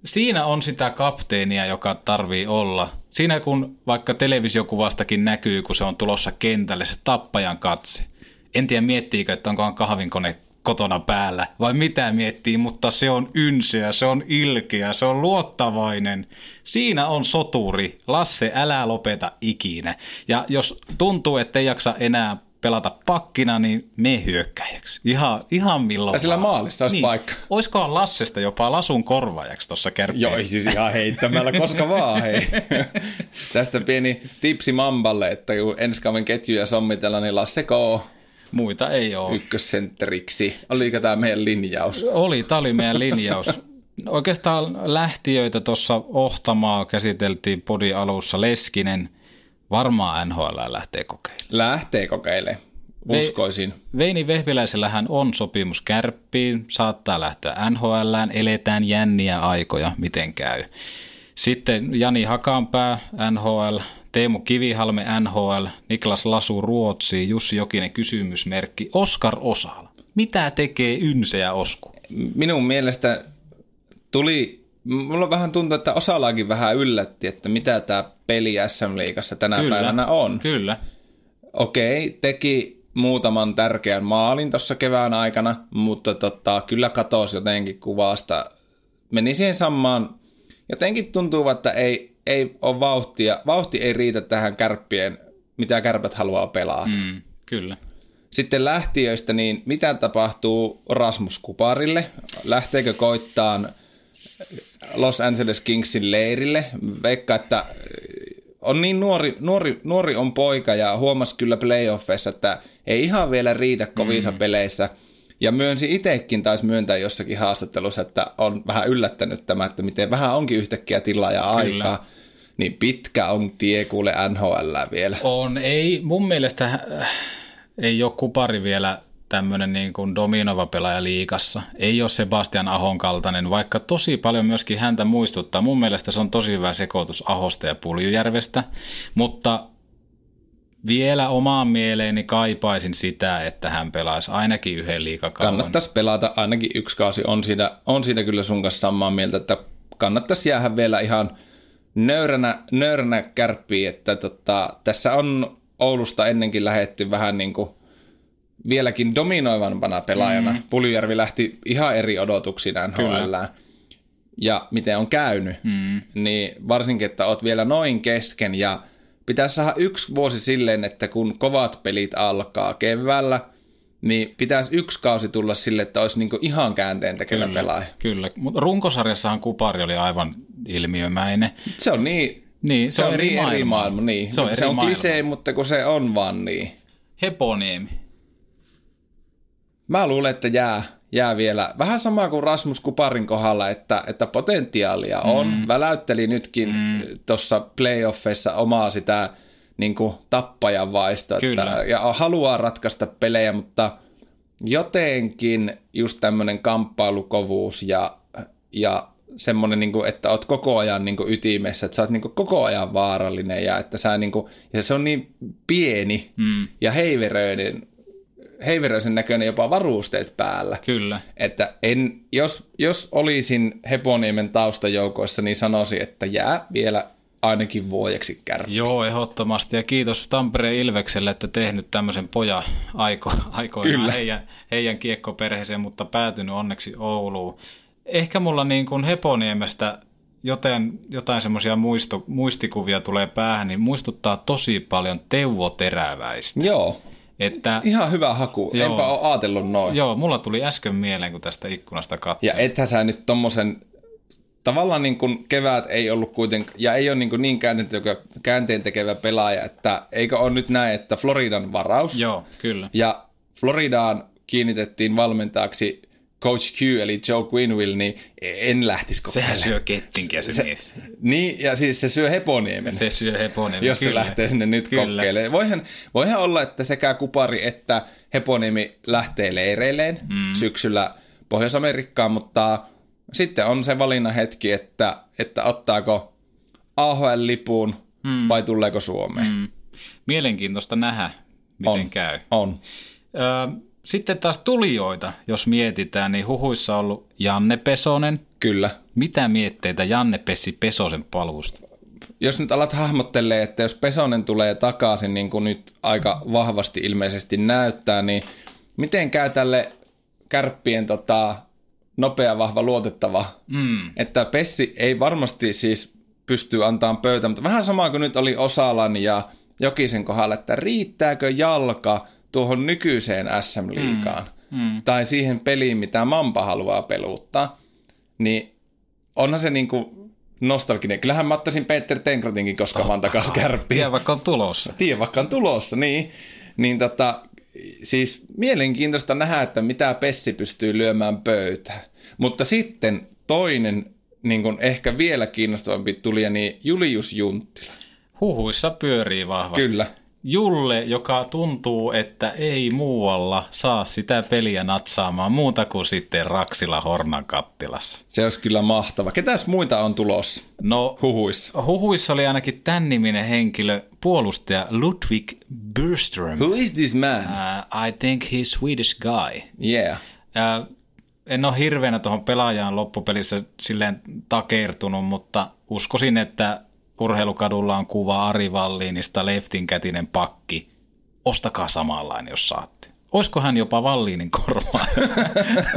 Speaker 4: Siinä on sitä kapteenia, joka tarvii olla. Siinä kun vaikka televisiokuvastakin näkyy, kun se on tulossa kentälle, se tappajan katse. En tiedä miettiikö, että onkohan kahvinkone kotona päällä, vai mitä miettii, mutta se on ynseä, se on ilkeä, se on luottavainen. Siinä on soturi. Lasse, älä lopeta ikinä. Ja jos tuntuu, että ei jaksa enää pelata pakkina, niin me hyökkäjäksi. Ihan, ihan milloin
Speaker 5: Tai sillä maalissa olisi paikka.
Speaker 4: Oiskohan Lassesta jopa lasun korvaajaksi tuossa kärppeen?
Speaker 5: Joo, siis ihan heittämällä, koska vaan hei. Tästä pieni tipsi Mamballe, että kun ensi kauden ketjuja sommitellaan, niin Lasse K.
Speaker 4: Muita ei ole.
Speaker 5: ykkössentteriksi. Oliko tämä meidän linjaus?
Speaker 4: Oli, tämä oli meidän linjaus. Oikeastaan lähtiöitä tuossa Ohtamaa käsiteltiin podi alussa. Leskinen varmaan NHL lähtee kokeilemaan.
Speaker 5: Lähtee kokeilemaan. Uskoisin.
Speaker 4: Veini Vehviläisellähän on sopimus kärppiin, saattaa lähteä NHLään, eletään jänniä aikoja, miten käy. Sitten Jani Hakanpää, NHL, Teemu Kivihalme, NHL, Niklas Lasu, Ruotsi, Jussi Jokinen, kysymysmerkki, Oskar Osala. Mitä tekee Ynse ja Osku?
Speaker 5: Minun mielestä tuli, mulla vähän tuntuu, että osalaakin vähän yllätti, että mitä tämä peli SM-liigassa tänä päivänä on.
Speaker 4: Kyllä.
Speaker 5: Okei, teki muutaman tärkeän maalin tuossa kevään aikana, mutta tota, kyllä katosi jotenkin kuvasta. Meni siihen samaan, jotenkin tuntuu, että ei, ei ole vauhtia, vauhti ei riitä tähän kärppien, mitä kärpät haluaa pelata. Mm.
Speaker 4: Kyllä.
Speaker 5: Sitten lähtiöistä, niin mitä tapahtuu Rasmus Kuparille? Lähteekö koittaan Los Angeles Kingsin leirille? Veikka, että on niin nuori, nuori, nuori on poika ja huomasi kyllä playoffeissa, että ei ihan vielä riitä kovissa mm. peleissä. Ja myönsi itsekin, taisi myöntää jossakin haastattelussa, että on vähän yllättänyt tämä, että miten vähän onkin yhtäkkiä tilaa ja
Speaker 4: Kyllä.
Speaker 5: Niin pitkä on tie kuule NHL vielä.
Speaker 4: On, ei mun mielestä äh, ei ole Kupari vielä tämmöinen niin kuin dominova pelaaja liikassa. Ei ole Sebastian Ahon kaltainen, vaikka tosi paljon myöskin häntä muistuttaa. Mun mielestä se on tosi hyvä sekoitus Ahosta ja Puljujärvestä, mutta vielä omaan mieleeni kaipaisin sitä, että hän pelaisi ainakin yhden liikakauden.
Speaker 5: Kannattaisi pelata ainakin yksi kausi. On siitä, on siitä kyllä sun kanssa samaa mieltä, että kannattaisi jäädä vielä ihan nöyränä, nöyränä kärppiin, että tota, tässä on Oulusta ennenkin lähetty vähän niin kuin vieläkin dominoivampana pelaajana. Mm. Puljujärvi lähti ihan eri odotuksiin NHL. Ja miten on käynyt, mm. niin varsinkin, että oot vielä noin kesken ja pitäisi saada yksi vuosi silleen, että kun kovat pelit alkaa keväällä, niin pitäisi yksi kausi tulla sille, että olisi niinku ihan käänteen tekevä pelaaja.
Speaker 4: Kyllä, mutta runkosarjassahan Kupari oli aivan ilmiömäinen.
Speaker 5: Se on niin,
Speaker 4: Niin,
Speaker 5: se, on niin eri maailma. Niin.
Speaker 4: Se on, eri
Speaker 5: se on
Speaker 4: maailma.
Speaker 5: klisee, mutta kun se on vaan niin.
Speaker 4: Heponiemi.
Speaker 5: Mä luulen, että jää, jää vielä vähän sama kuin Rasmus Kuparin kohdalla, että, että potentiaalia on. Mm. Väläytteli nytkin mm. tuossa playoffeissa omaa sitä niin kuin tappajan vaistoa
Speaker 4: Kyllä.
Speaker 5: että, ja haluaa ratkaista pelejä, mutta jotenkin just tämmöinen kamppailukovuus ja, ja semmoinen, niin kuin, että oot koko ajan niin kuin ytimessä, että sä oot niin kuin koko ajan vaarallinen ja että sä niin kuin, ja se on niin pieni mm. ja heiveröinen, heiveröisen näköinen jopa varusteet päällä.
Speaker 4: Kyllä.
Speaker 5: Että en, jos, jos olisin Heponiemen taustajoukoissa, niin sanoisin, että jää vielä ainakin vuodeksi kärppi.
Speaker 4: Joo, ehdottomasti. Ja kiitos Tampereen Ilvekselle, että tehnyt tämmöisen poja aiko, aikoinaan
Speaker 5: Kyllä.
Speaker 4: heidän, heidän kiekkoperheeseen, mutta päätynyt onneksi Ouluun. Ehkä mulla niin kuin Heponiemestä joten, jotain semmoisia muistikuvia tulee päähän, niin muistuttaa tosi paljon Teuvo Teräväistä.
Speaker 5: Joo,
Speaker 4: Että,
Speaker 5: ihan hyvä haku.
Speaker 4: Joo.
Speaker 5: Enpä ole ajatellut noin.
Speaker 4: joo, mulla tuli äsken mieleen, kun tästä ikkunasta katsoin.
Speaker 5: Ja ethän sä nyt tommosen, tavallaan niin kuin kevät ei ollut kuitenkaan, ja ei ole niin, kuin niin käänteen, tekevä pelaaja, että eikö ole nyt näin, että Floridan varaus.
Speaker 4: Joo, kyllä.
Speaker 5: Ja Floridaan kiinnitettiin valmentajaksi Coach Q, eli Joe Quinwill, niin en lähtisi kokeilemaan.
Speaker 4: Sehän syö kettinkiä se, se mies.
Speaker 5: Niin, ja siis se syö heponiemen.
Speaker 4: Se syö heponen.
Speaker 5: jos se lähtee sinne nyt
Speaker 4: Kyllä.
Speaker 5: kokeilemaan. Voihan, voihan olla, että sekä Kupari että Heponiemi lähtee leireilleen mm. syksyllä Pohjois-Amerikkaan, mutta sitten on se valinnan hetki, että, että ottaako AHL-lipun mm. vai tuleeko Suomeen. Mm.
Speaker 4: Mielenkiintoista nähdä, miten
Speaker 5: On.
Speaker 4: käy.
Speaker 5: On.
Speaker 4: Ö, sitten taas tulijoita, jos mietitään, niin huhuissa on ollut Janne Pesonen.
Speaker 5: Kyllä.
Speaker 4: Mitä mietteitä Janne Pessi Pesosen paluusta?
Speaker 5: Jos nyt alat hahmottelee, että jos Pesonen tulee takaisin, niin kuin nyt aika vahvasti ilmeisesti näyttää, niin miten käy tälle kärppien tota, nopea, vahva, luotettava.
Speaker 4: Mm.
Speaker 5: Että Pessi ei varmasti siis pysty antamaan pöytä, mutta vähän sama kuin nyt oli Osalan ja Jokisen kohdalla, että riittääkö jalka tuohon nykyiseen SM-liigaan mm. Mm. tai siihen peliin, mitä Mampa haluaa peluttaa, niin onhan se niinku nostalginen. Kyllähän mä ottaisin Peter Tenkratinkin koska vaan takaisin kärppiin.
Speaker 4: Tiedä vaikka on tulossa.
Speaker 5: Tiedä vaikka on tulossa, niin. Niin tota, siis mielenkiintoista nähdä, että mitä Pessi pystyy lyömään pöytään. Mutta sitten toinen, niin kuin ehkä vielä kiinnostavampi tuli, niin Julius Junttila.
Speaker 4: Huhuissa pyörii vahvasti.
Speaker 5: Kyllä.
Speaker 4: Julle, joka tuntuu, että ei muualla saa sitä peliä natsaamaan muuta kuin sitten Raksila Hornan kattilassa.
Speaker 5: Se olisi kyllä mahtava. Ketäs muita on tulossa
Speaker 4: No,
Speaker 5: huhuissa?
Speaker 4: huhuissa oli ainakin tämän niminen henkilö, puolustaja Ludwig Burström.
Speaker 5: Who is this man?
Speaker 4: Uh, I think he's Swedish guy.
Speaker 5: Yeah.
Speaker 4: Uh, en ole hirveänä tuohon pelaajaan loppupelissä silleen takertunut, mutta uskoisin, että urheilukadulla on kuva Ari Valliinista leftinkätinen pakki. Ostakaa samanlainen, jos saatte. Olisiko hän jopa Valliinin korvaa?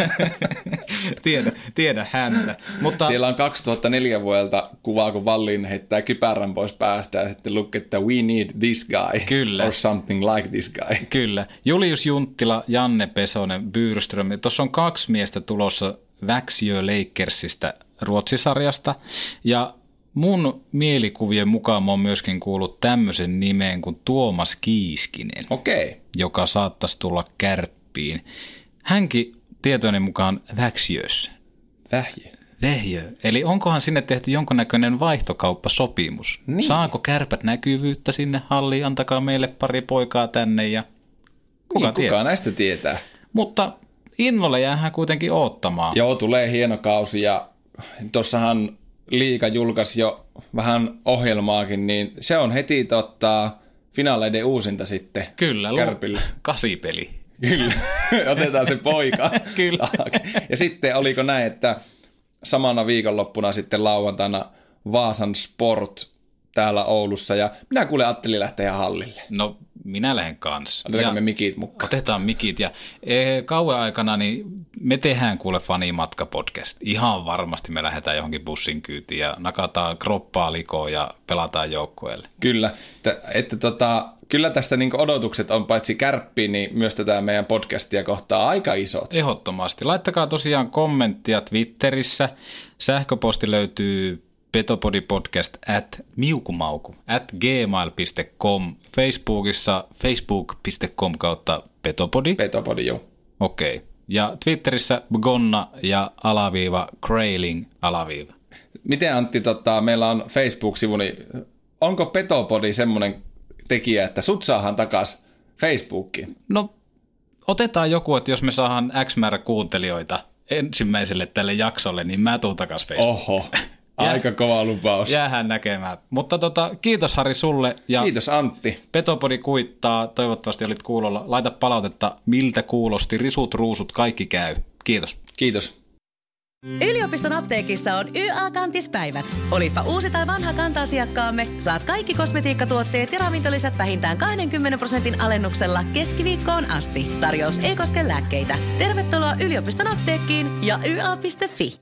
Speaker 4: [laughs] tiedä, tiedä häntä. Mutta
Speaker 5: Siellä on 2004 vuodelta kuvaa, kun Vallin heittää kypärän pois päästä ja sitten lukee, että we need this guy.
Speaker 4: Kyllä.
Speaker 5: Or something like this guy.
Speaker 4: Kyllä. Julius Junttila, Janne Pesonen, Byrström. Tuossa on kaksi miestä tulossa Väksiö Lakersista Ruotsisarjasta. Ja mun mielikuvien mukaan mä oon myöskin kuullut tämmöisen nimeen kuin Tuomas Kiiskinen.
Speaker 5: Okay.
Speaker 4: joka saattaisi tulla kärppiin. Hänkin tietojeni mukaan Väksiössä.
Speaker 5: Vähjö.
Speaker 4: Vehjö. Eli onkohan sinne tehty jonkunnäköinen vaihtokauppasopimus?
Speaker 5: Niin.
Speaker 4: Saako kärpät näkyvyyttä sinne halliin? Antakaa meille pari poikaa tänne ja kuka
Speaker 5: niin,
Speaker 4: tietää.
Speaker 5: kuka näistä tietää?
Speaker 4: Mutta innolla jäähän kuitenkin oottamaan.
Speaker 5: Joo, tulee hieno kausi ja tuossahan liika julkaisi jo vähän ohjelmaakin, niin se on heti totta, finaaleiden uusinta sitten
Speaker 4: Kyllä,
Speaker 5: Kärpille.
Speaker 4: kasipeli.
Speaker 5: Kyllä, [laughs] otetaan se poika. [laughs]
Speaker 4: Kyllä.
Speaker 5: Ja sitten oliko näin, että samana viikonloppuna sitten lauantaina Vaasan Sport täällä Oulussa ja minä kuule ajattelin lähteä hallille.
Speaker 4: No, minä lähden kanssa.
Speaker 5: Otetaanko
Speaker 4: Ja
Speaker 5: me mikit mukaan?
Speaker 4: Otetaan mikit ja e, kauan aikana niin me tehdään kuule fanimatka podcast. Ihan varmasti me lähdetään johonkin bussin kyytiin ja nakataan kroppaa likoon ja pelataan joukkueelle.
Speaker 5: Kyllä, että, että tota, kyllä tästä niin odotukset on paitsi kärppiin, niin myös tätä meidän podcastia kohtaa aika isot.
Speaker 4: Ehdottomasti. Laittakaa tosiaan kommenttia Twitterissä. Sähköposti löytyy petopodipodcast at miukumauku at gmail.com. Facebookissa facebook.com kautta petopodi.
Speaker 5: Petopodi, joo.
Speaker 4: Okei. Okay. Ja Twitterissä Gonna ja alaviiva Krailing alaviiva.
Speaker 5: Miten Antti, tota, meillä on Facebook-sivu, niin onko Petopodi semmoinen tekijä, että sut saahan takas Facebookiin?
Speaker 4: No, otetaan joku, että jos me saadaan X määrä kuuntelijoita ensimmäiselle tälle jaksolle, niin mä tuun takas Facebookiin.
Speaker 5: Oho, [laughs] aika kova lupaus.
Speaker 4: Jäähän näkemään. Mutta tota, kiitos Harri sulle. Ja
Speaker 5: Kiitos Antti.
Speaker 4: Petopodi kuittaa, toivottavasti olit kuulolla. Laita palautetta, miltä kuulosti, risut, ruusut, kaikki käy. Kiitos.
Speaker 5: Kiitos.
Speaker 1: Yliopiston apteekissa on YA-kantispäivät. Olipa uusi tai vanha kanta-asiakkaamme, saat kaikki kosmetiikkatuotteet ja ravintolisät vähintään 20 prosentin alennuksella keskiviikkoon asti. Tarjous ei koske lääkkeitä. Tervetuloa yliopiston apteekkiin ja YA.fi.